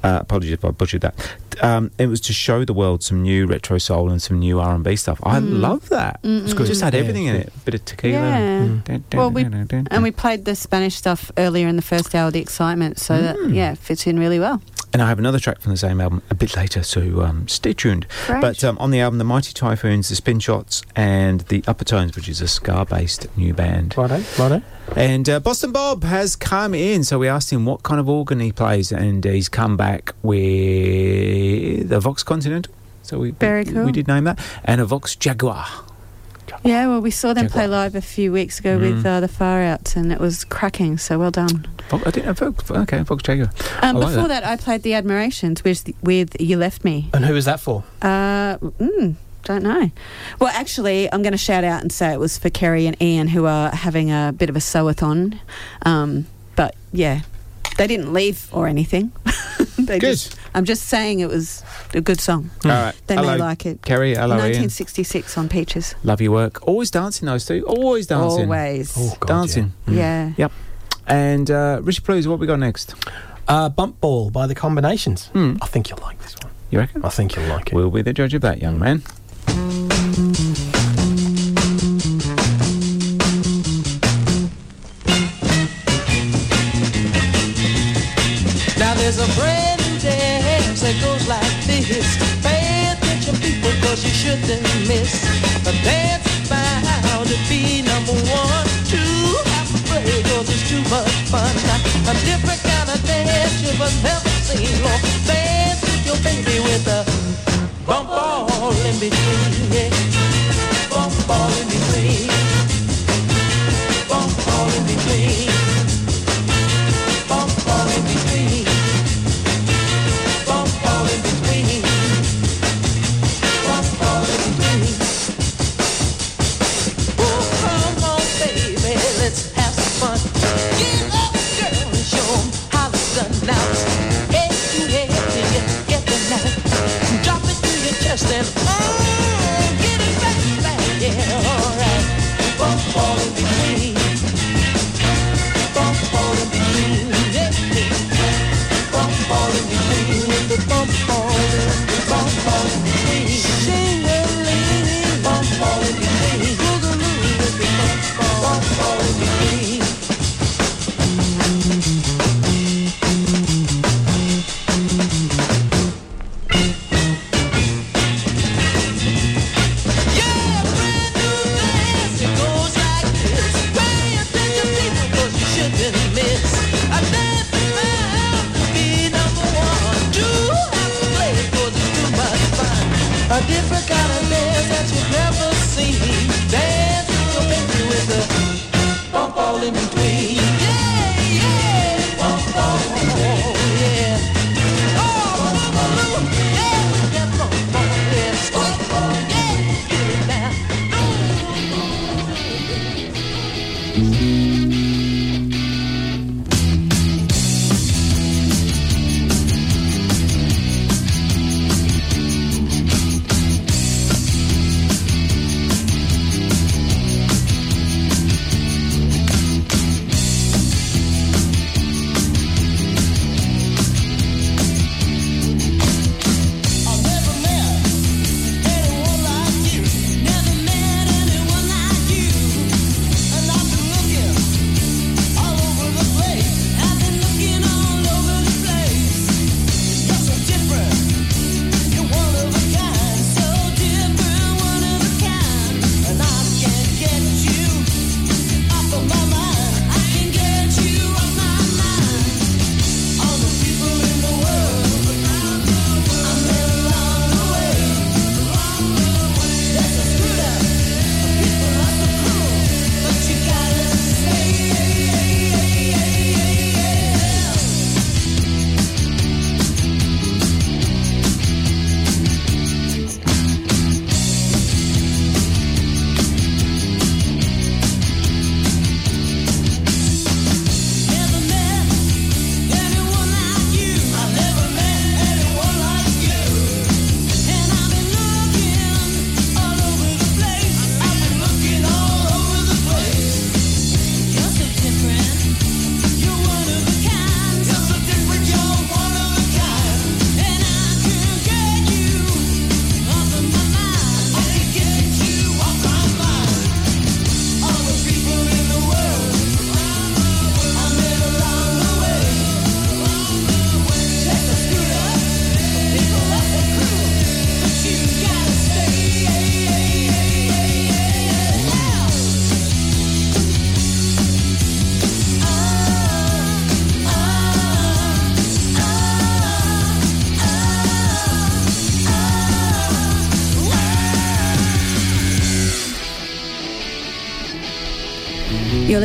Uh, apologies if I butchered that. Um, it was to show the world some new retro soul and some new R and B stuff. I Mm. love that. Mm, It's mm, good. Just mm. had Yeah, everything in it's it. Bit of tequila. Yeah. and- dun, dun, Well, we dun, dun, dun, and we played the Spanish stuff earlier in the first hour, the excitement. So that Mm. yeah, fits in really well. And I have another track from the same album a bit later, so um, stay tuned. Great. But um, on the album, the Mighty Typhoons, the Spin Shots, and the Upper Tones, which is a ska-based new band. Righto, righto. And uh, Boston Bob has come in, so we asked him what kind of organ he plays, and he's come back with a Vox Continental. So we Very we, cool. we did name that, and a Vox Jaguar. Yeah, well, we saw them Jaguar. play live a few weeks ago with Mm. uh, the Far Outs, and it was cracking. So well done. I didn't know Vox. Okay, Vox Jaguar. Um, like before that. I played the Admirations with with You Left Me. And who was that for? Uh, mm, don't know. Well, actually, I'm going to shout out and say it was for Kerry and Ian, who are having a bit of a sewathon. Um, but yeah, they didn't leave or anything. they Good. Just, I'm just saying it was a good song. All right. They hello, may like it. Kerry. Hello, Ian. 1966 on Peaches. Love your work. Always dancing, those two. Always dancing. Always. Oh, God, dancing. Yeah. Yep. And uh, Richard Blues, what we got next? Uh, Bump Ball by the Combinations. Hmm. I think you'll like this one. You reckon? I think you'll like it. We'll be the judge of that, young man. Now there's a brand new dance that goes like this. Pay attention, people, cause you shouldn't miss. The dance bound to be number one. Two, have to it's too much fun. A different kind of dance you've never seen. Dance with your baby with a bump all in between. Bump all in between.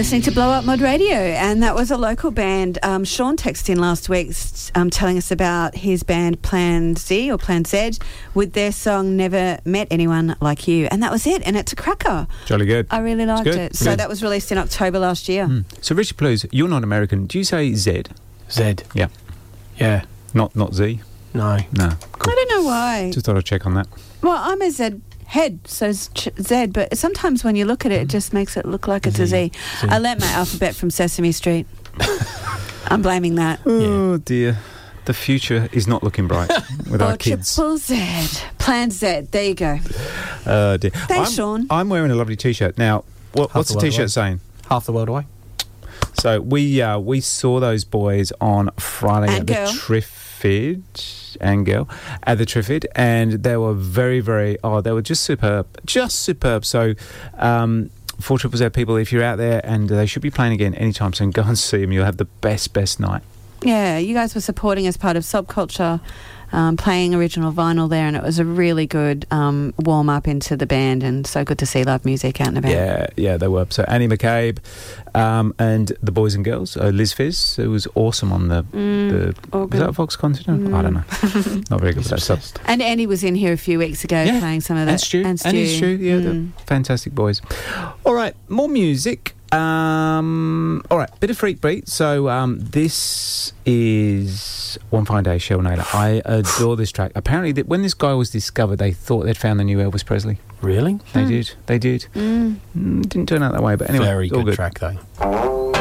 Listening to Blow Up Mod Radio, and that was a local band. Um, Sean texted in last week um, telling us about his band Plan Z or Plan Z with their song Never Met Anyone Like You. And that was it, and it's a cracker. Jolly good. I really liked good, it. So good. that was released in October last year. So Richard Plews, you're not American. Do you say Z? Z. Yeah. Yeah. Not not Z. No. No. I don't know why. Just thought I'd check on that. Well, I'm a Z head, so ch- Z, but sometimes when you look at it, it just makes it look like it's a Z. I learnt my alphabet from Sesame Street. I'm blaming that. Oh dear. The future is not looking bright with Or our kids. triple Z. Plan Z. There you go. Uh, dear. Thanks, I'm, Sean. I'm wearing a lovely T-shirt now. What, what's the the. T-shirt saying? Half the world away. So we uh, we saw those boys on Friday And at the girl. Triffid and girl at the Triffid, and they were very very oh they were just superb, just superb. So. Um, for Triple Z people, if you're out there and they should be playing again anytime soon, go and see them. You'll have the best, best night. Yeah, you guys were supporting as part of Subculture, um, playing original vinyl there, and it was a really good um, warm up into the band, and so good to see live music out and about. Yeah, yeah, they were. So Annie McCabe um, and the boys and girls, uh, Liz Fizz, it was awesome on the. Mm, the was organ. that Vox Continental? I don't know. Not very good with that stuff. And Annie was in here a few weeks ago playing some of that. And Stu. And And Stu, yeah, Mm. the fantastic boys. All right, more music. Um, all right, bit of freak beat. So um, this is One Fine Day, Shel Naylor. I adore this track. Apparently, that when this guy was discovered, they thought they'd found the new Elvis Presley. Really? They Hmm. did. They did. Mm. Mm, didn't turn out that way, but anyway, Very it's all good good track, though.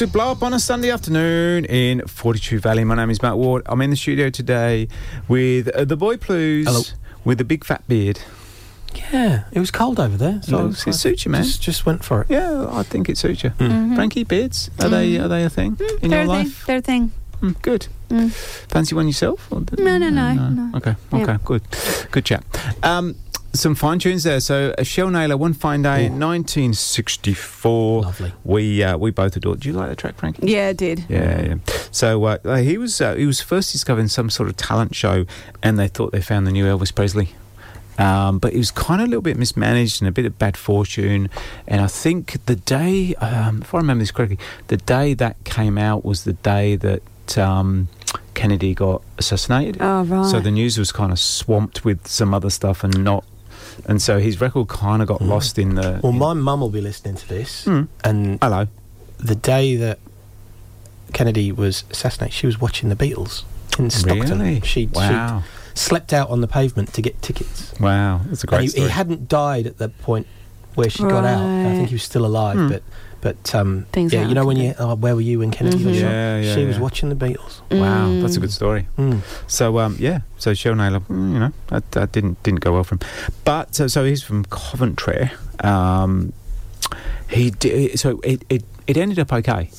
To Blow Up on a Sunday afternoon in Fortitude Valley. My name is Matt Ward. I'm in the studio today with uh, the boy Blues Hello. with the big fat beard. Yeah, it was cold over there, so Looks- it suits you, man. Just, just went for it. Yeah, I think it suits you. Mm. Frankie, beards are they are they a thing in your a thing. life? They're a thing. Mm, good. Mm. Fancy one yourself? Or d- No, no, no, no. Okay, Yeah. okay, good, good chat. Um, some fine tunes there. So, a Shel Naylor, One Fine Day, 1964. Lovely. We uh, we both adored. Do you like that track, Frank? Yeah, I did. Yeah, yeah. So uh, uh, he was uh, he was first discovered in some sort of talent show, and they thought they found the new Elvis Presley. Um, but he was kind of a little bit mismanaged and a bit of bad fortune. And I think the day, um, if I remember this correctly, the day that came out was the day that um, Kennedy got assassinated. Oh, right. So the news was kind of swamped with some other stuff and not. And so his record kind of got lost in the. Well, my mum will be listening to this, Hmm. and hello. The day that Kennedy was assassinated, she was watching the Beatles in Stockton. Really? She Wow. slept out on the pavement to get tickets. Wow, that's a great And he, story. he hadn't died at the point where she got out. I think he was still alive, Hmm. but but um, Things yeah, you know when you oh, where were you when Kennedy was Mhm. shot? Yeah, yeah, she was watching the Beatles. Wow, that's a good story. Mm. So um, yeah, so Shel Naylor, mm, you know, that, that didn't didn't go well for him. But so so he's from Coventry. Um, he di- so it, it it ended up okay.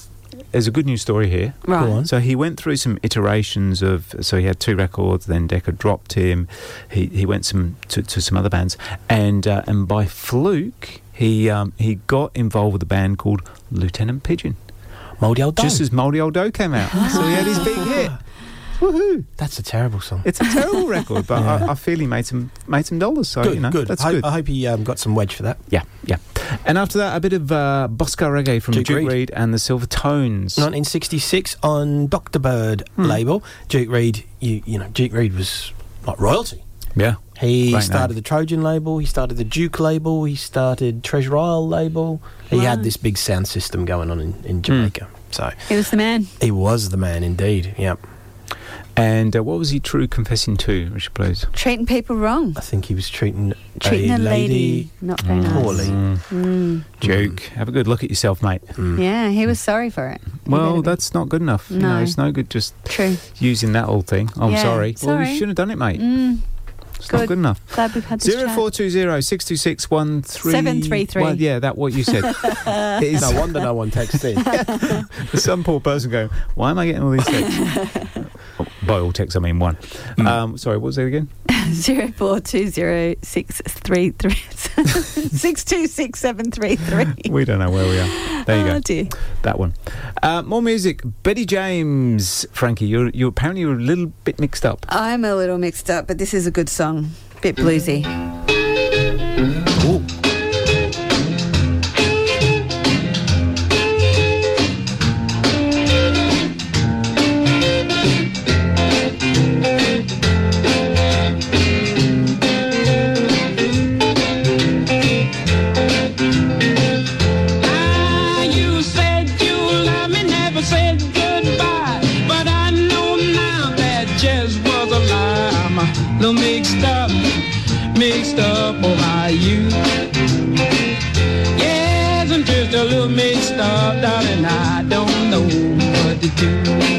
There's a good news story here. Right. Go on. So he went through some iterations of. So he had two records. Then Decca dropped him. He he went some to, to some other bands, and uh, and by fluke he um, he got involved with a band called Lieutenant Pigeon. Mouldy Old Dough. Just as Mouldy Old Dough came out, so he had his big hit. Woohoo! That's a terrible song. It's a terrible record, but Yeah. I, I feel he made some made some dollars. So good, you know, good. that's I, good. I hope he um, got some wedge for that. yeah, yeah. And after that, a bit of uh, Bosco reggae from Duke Duke, Reid. Reid. and the Silver Tones. 1966 on Dr. Bird Hmm. label. Duke Reid, you you know, Duke Reid was like royalty. Yeah. He Great started name. the Trojan label. He started the Duke label. He started Treasure Isle label. He had this big sound system going on in, in Jamaica. Hmm. So He was the man. he was the man indeed. Yep. And uh, what was he true confessing to, Richard Blues? Treating people wrong. I think he was treating, Treating a a lady, lady not very nice. poorly. Mm. mm. Duke, mm. have a good look at yourself, mate. Mm. Yeah, he was sorry for it. Well, really- that's not good enough. You know, No. it's no good just True. using that old thing. I'm Yeah, sorry. Well, sorry. you shouldn't have done it, mate. It's not good enough. Glad we've had this Zero chat. four two zero six two six one three. 733. Well, yeah, that what you said. It is- No wonder no one texted in. Some poor person going, why am I getting all these texts? By all texts, I mean one. Hmm. Um, sorry, what was it again? Zero four two zero six three three six two six seven three three. We don't know where we are. There you Oh, go. dear. That one. Uh, more music. Betty James. Frankie, you're, you're apparently you're a little bit mixed up. I'm a little mixed up, but this is a good song. Bit bluesy. Do.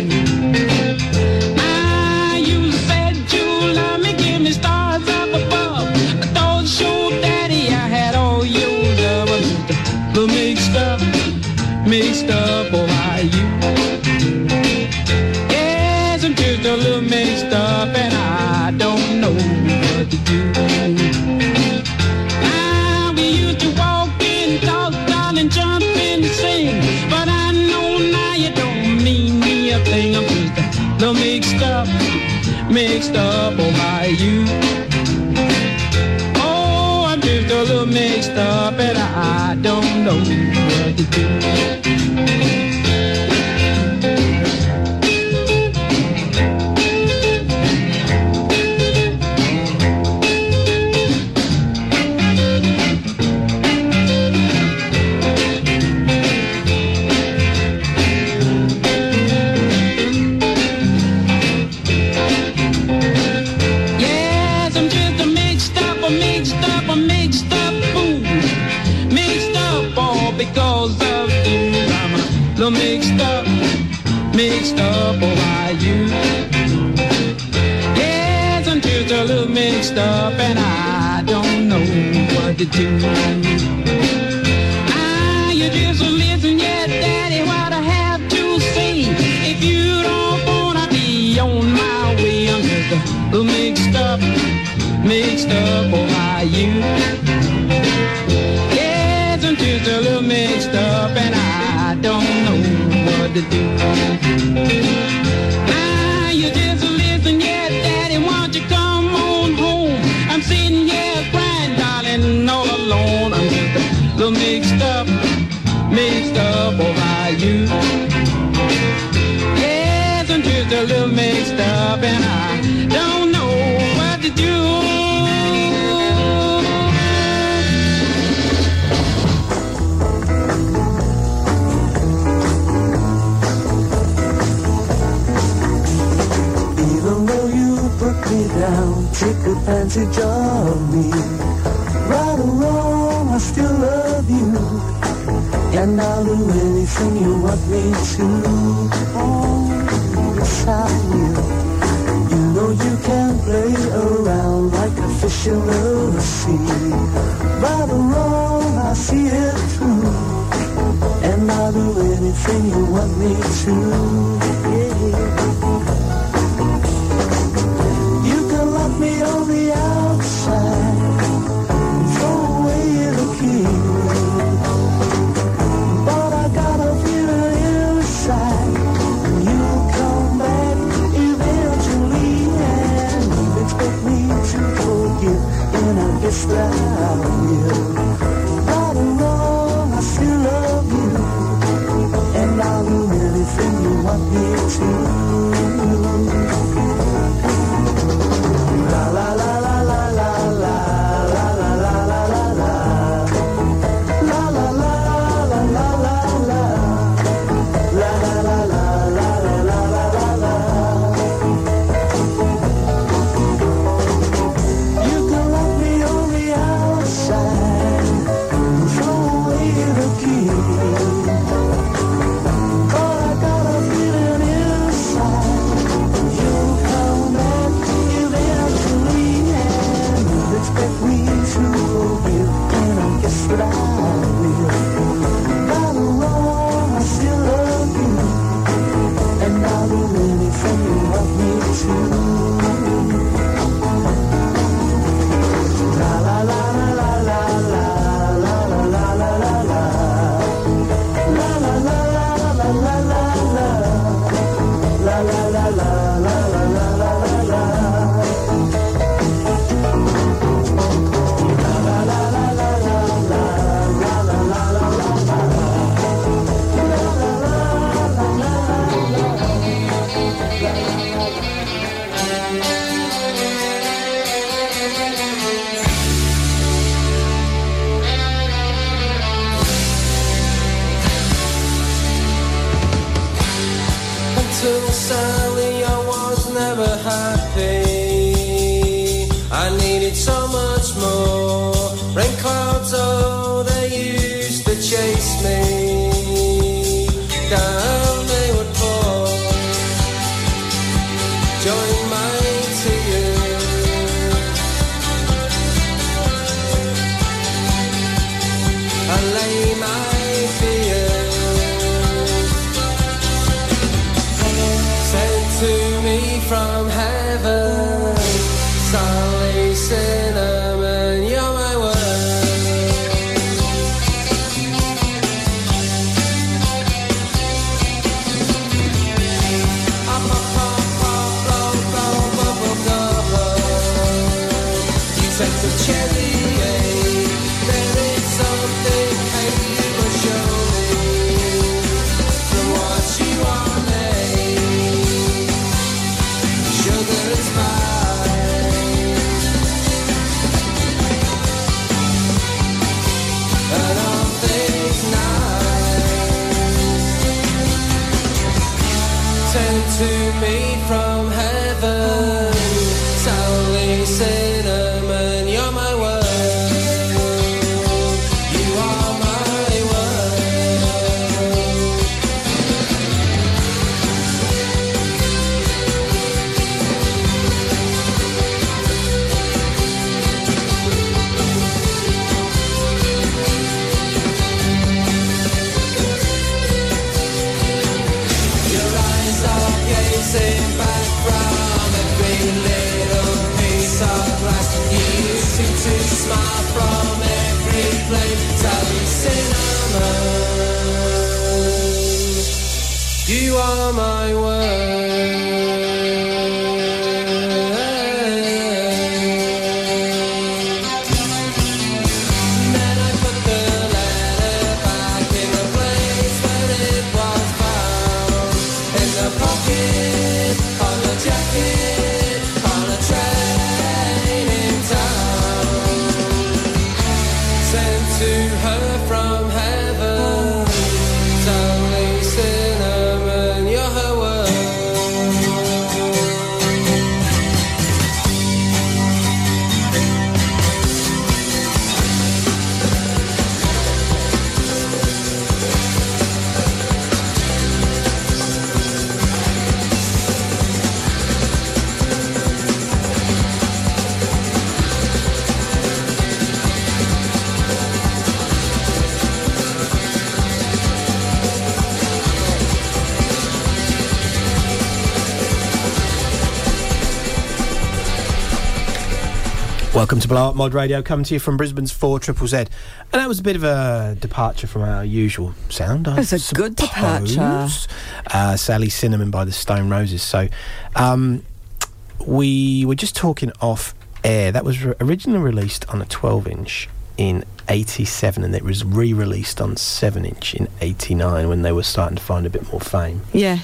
Welcome to Blow Up Mod Radio, coming to you from Brisbane's 4 Triple Z. And that was a bit of a departure from our usual sound. I It was a good departure. Uh, Sally Cinnamon by the Stone Roses. So, um, we were just talking off air. That was re- originally released on a 12 inch in 87 and it was re released on 7 inch in 89 when they were starting to find a bit more fame. Yeah.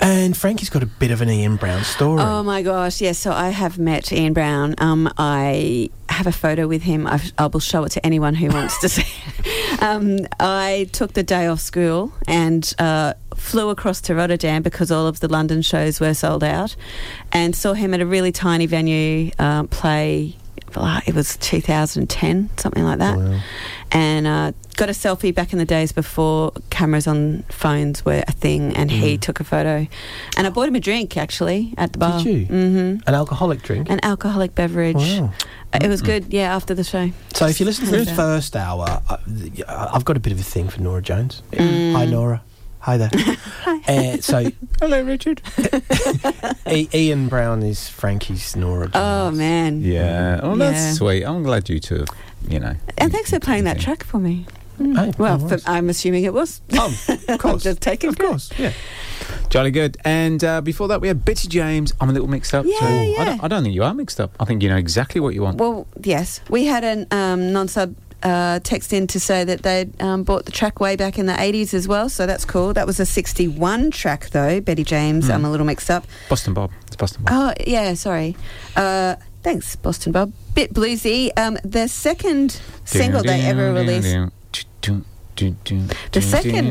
And Frankie's got a bit of an Ian Brown story. Oh my gosh, yes. So I have met Ian Brown. Um, I have a photo with him. I've, I will show it to anyone who wants to see it. Um, I took the day off school and uh, flew across to Rotterdam because all of the London shows were sold out, and saw him at a really tiny venue um, play. Uh, It was 2010, something like that, and uh, got a selfie back in the days before cameras on phones were a thing. And he Mm. took a photo, and I bought him a drink actually at the bar. Did you? Mm-hmm. An alcoholic drink? An alcoholic beverage. Wow. Uh, It was good, yeah, after the show. So if you listen to the first hour, I, I've got a bit of a thing for Norah Jones. Mm. Hi, Nora. Hi there. Hi. uh, so, hello, Richard. Ian Brown is Frankie's Norah. Jones. Oh, man. Yeah. Oh, that's Yeah. sweet. I'm glad you two have, you know. And thanks for playing that track for me. Mm. well, for, I'm assuming it was. Oh, of course. Just taking of course, yeah. Jolly good. And uh, before that, we had Betty James. I'm a little mixed up. Yeah, so I, yeah. don't, I don't think you are mixed up. I think you know exactly what you want. Well, yes. We had a um, non sub uh, text in to say that they'd um, bought the track way back in the 80s as well, so that's cool. That was a 61 track, though, Betty James. Hmm. I'm a little mixed up. Boston Bob. It's Boston Bob. Oh, yeah, sorry. Uh, thanks, Boston Bob. Bit bluesy. Um, the second single they ever released. The second-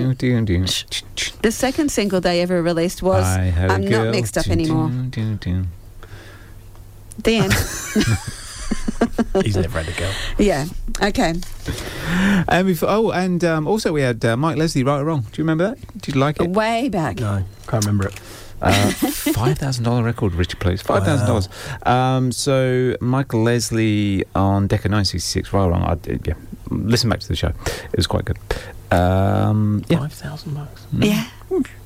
The second single they ever released was I had a I'm not mixed up anymore. The end. He's never had a girl. yeah. Okay. And before, oh, and um, also we had uh, Mike Leslie, right or wrong. Do you remember that? Did you like it? Way back. No, can't remember it. Uh, Five thousand dollar record, Richard, please. Five thousand dollars. Um, so Michael Leslie on Decca nine sixty six. Right or wrong? I did, yeah. Listen back to the show. It was quite good. Um, yeah, Five thousand bucks. Yeah.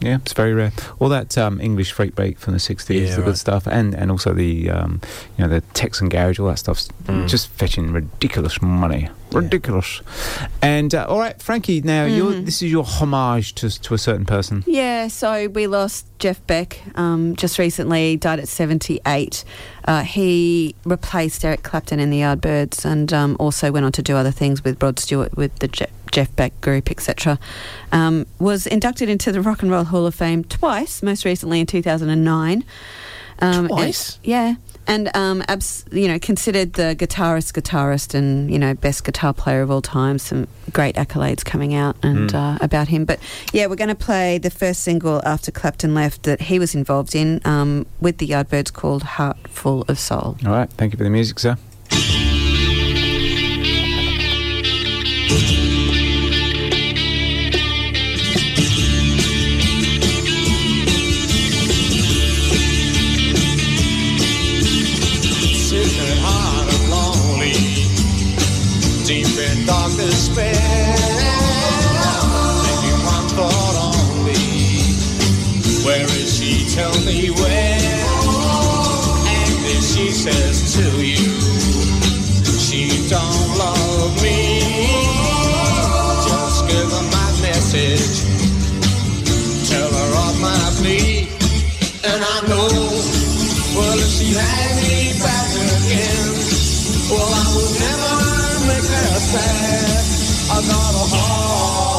Yeah, it's very rare. All that um, English freakbeat from the sixties, Yeah, the right. good stuff, and and also the um, you know the Texan garage, all that stuff's Mm. just fetching ridiculous money. Ridiculous. And uh, all right, Frankie. Now, you're, Mhm. this is your homage to to a certain person. Yeah, so we lost Jeff Beck um, just recently, died at 78. Uh, he replaced Eric Clapton in the Yardbirds and um, also went on to do other things with Rod Stewart, with the Je- Jeff Beck group, etc. Um, was inducted into the Rock and Roll Hall of Fame twice, most recently in 2009. Um, and- Twice? yeah. And um, abs- you know, considered the guitarist, guitarist, and you know, best guitar player of all time. Some great accolades coming out and Mm. uh, about him. But yeah, we're going to play the first single after Clapton left that he was involved in um, with the Yardbirds called "Heart Full of Soul." All right, thank you for the music, sir. And I know. Well, if she had me back again, well, I would never make her sad. I got a heart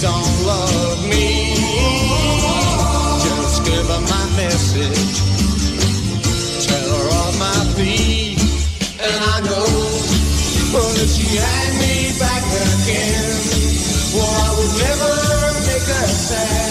don't love me, just give her my message. Tell her of my plea, and I know, well, if she had me back again, well, I would never make her sad.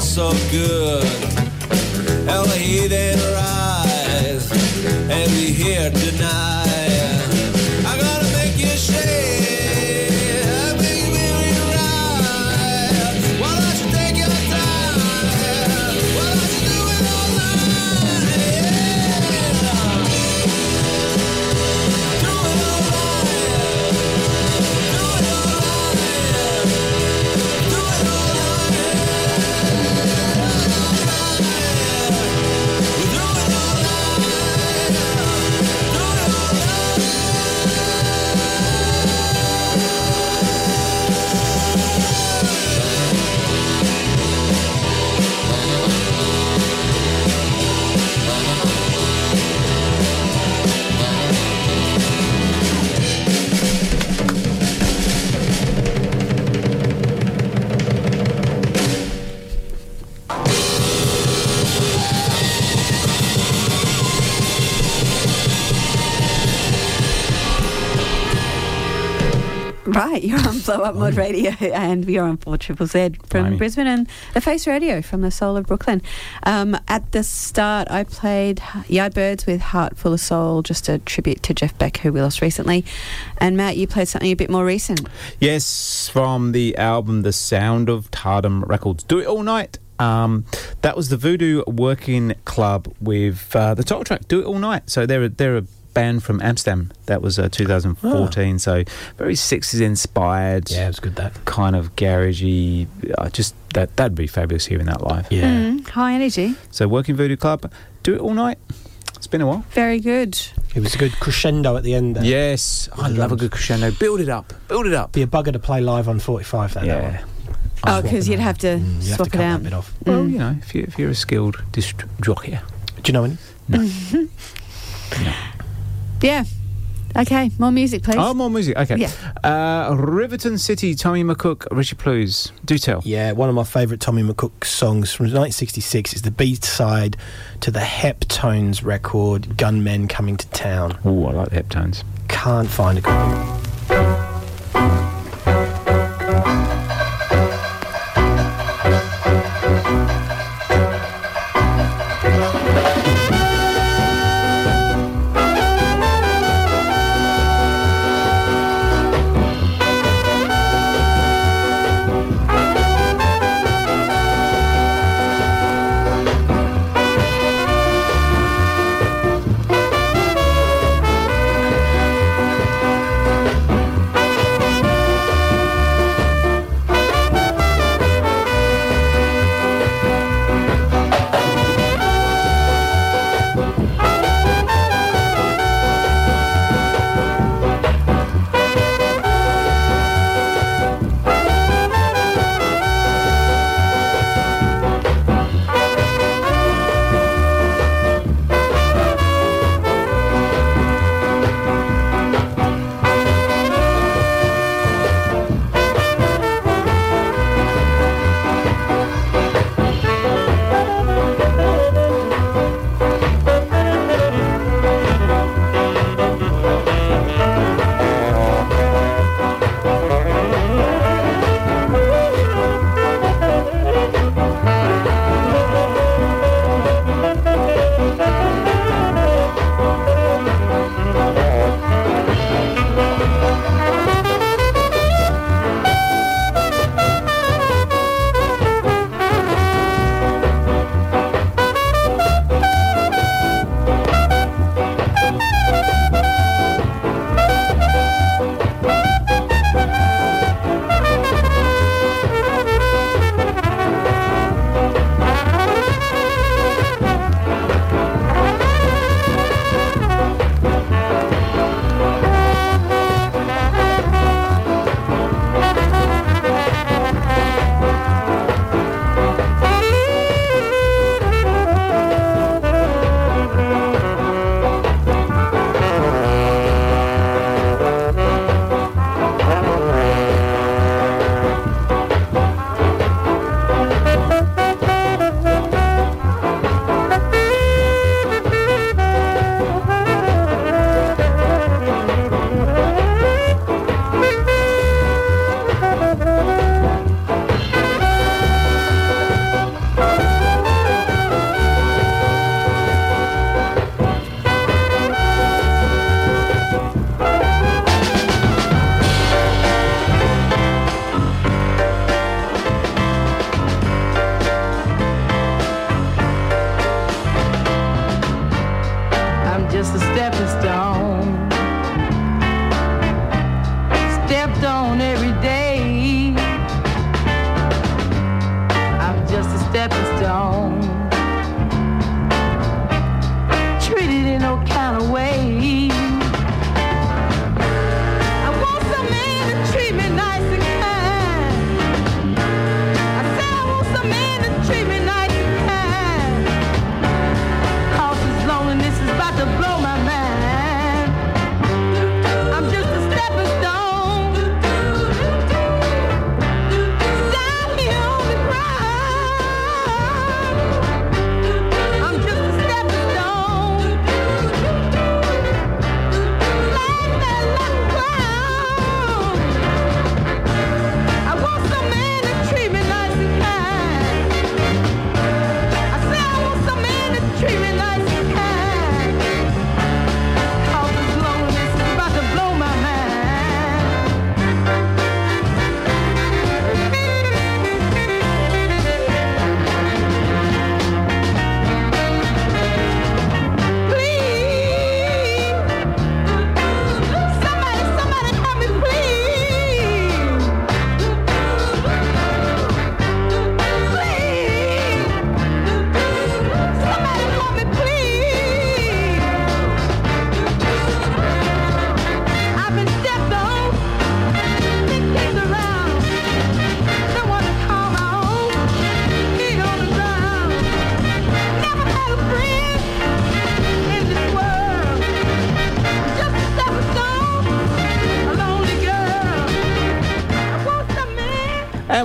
So good. Hell, the heathen rise, and we here deny. Right, you're on Blow Up Mod Radio and we are on 4 Triple Z from Blimey. Brisbane and The Face Radio from the soul of Brooklyn. Um, at the start, I played Yardbirds with Heart Full of Soul, just a tribute to Jeff Beck, who we lost recently. And Matt, you played something a bit more recent. Yes, from the album The Sound of Tardum Records. Do it all night. Um, that was the Voodoo Working Club with uh, the title track "Do It All Night." So they're a, they're a band from Amsterdam. That was uh, 2014. So very sixties inspired. Yeah, it was good. That kind of garagey. Uh, just that that'd be fabulous hearing that live. Mm, high energy. So Working Voodoo Club, do it all night. It's been a while. Very good. It was a good crescendo at the end. There. Yes, I love a good crescendo. Build it up. Build it up. Be a bugger to play live on 45. That Yeah. that one. Oh, because you'd have to Mm, you have swap to it cut out. that bit off. Well, Mm. you know, if, you, if you're a skilled disc jockey. Do you know any? Yeah. Okay, more music, please. Oh, more music. Okay. Yeah. Uh, Riverton City, Tommy McCook, Richie Plews. Do tell. Yeah, one of my favourite Tommy McCook songs from 1966 is the B side to the Heptones record, Gunmen Coming to Town. Oh, I like the Heptones. Can't find a copy.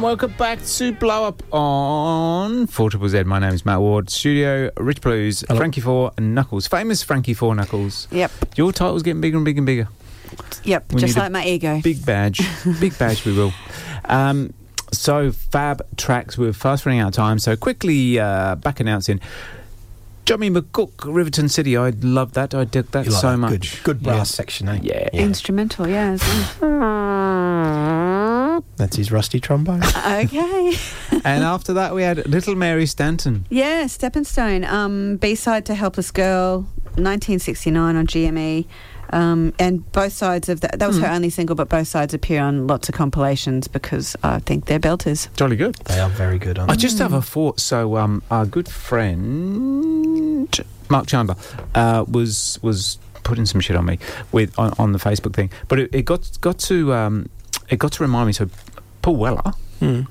Welcome back to Blow Up on 4 Triple Z. My name is Matt Ward. Studio, Rich Blues, Frankie Four, and Knuckles. Famous Frankie Four Knuckles. Yep. Your title's getting bigger and bigger and bigger. Yep, We just like my ego. Big badge. big badge, we will. Um, so, fab tracks. We're fast running out of time. So, quickly uh, back announcing. Johnny McCook, Riverton City. I love that. I dig that You like so that much. Good, good brass section, eh? Yeah. Instrumental, yeah. That's his rusty trombone. okay. and after that, we had Little Mary Stanton. Yeah, Stepping Stone. Um, B side to Helpless Girl, 1969 on GME. Um, and both sides of that, that was her Hmm. only single, but both sides appear on lots of compilations because I think they're belters. Jolly good. They are very good on I just have a thought. So, um, our good friend Mark Chandler uh, was was putting some shit on me with on, on the Facebook thing, but it, it got got to um, it got to remind me. So, Paul Weller,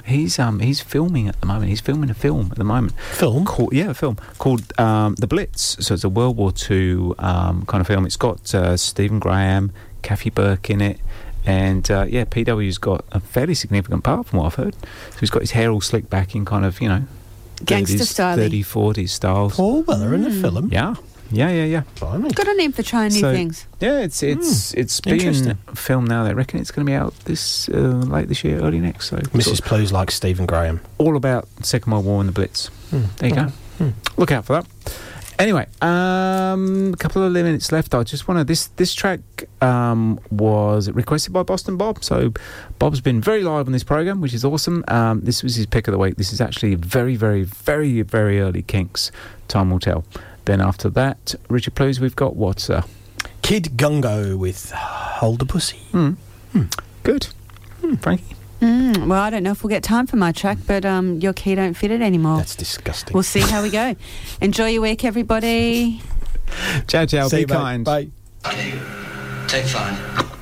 he's um he's filming at the moment. He's filming a film at the moment. Film? Called, yeah, a film called um, The Blitz. So it's a World War Two um, kind of film. It's got uh, Stephen Graham, Kathy Burke in it. And uh, yeah, PW's got a fairly significant part from what I've heard. So he's got his hair all slicked back in kind of, you know, Gangster 30s, style-y. 30s, 40s styles. Paul Weller in a film. Yeah, yeah, yeah, yeah. Got a name for trying new So, things. Yeah, it's it's it's being Interesting. filmed now. They reckon it's going to be out this uh, late this year, early next. So Mrs. Plu's like Stephen Graham. all about Second World War and the Blitz. Hmm. There you go. Look out for that. Anyway, um, a couple of minutes left. I just want to this this track um, was requested by Boston Bob. So Bob's been very live on this program, which is awesome. Um, this was his pick of the week. This is actually very, very, very, very early Kinks. Time will tell. Then after that, Richard Plews, we've got what? Uh, Kid Gungo with Hold the Pussy. Hmm. Good. Frankie. Mm, well, I don't know if we'll get time for my track, but um, your key don't fit it anymore. That's disgusting. We'll see how we go. Enjoy your week, everybody. Ciao, ciao. See be you, mate. kind. Bye. Take five.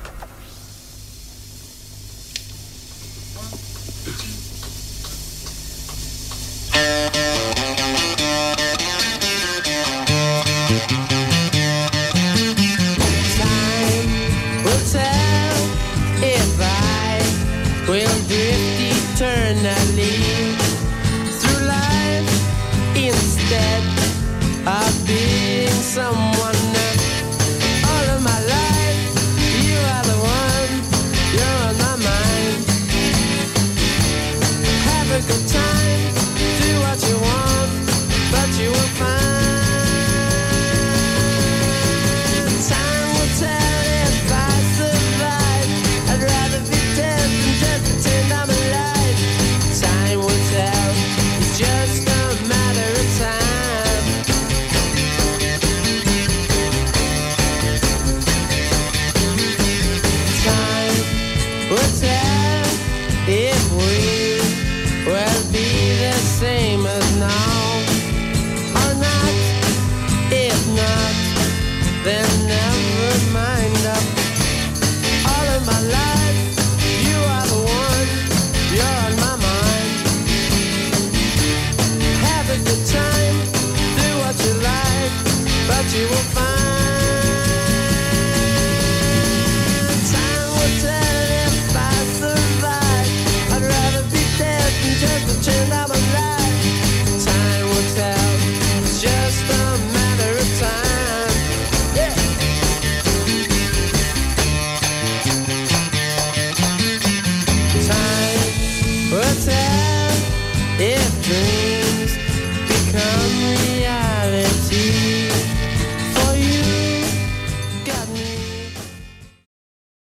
Someone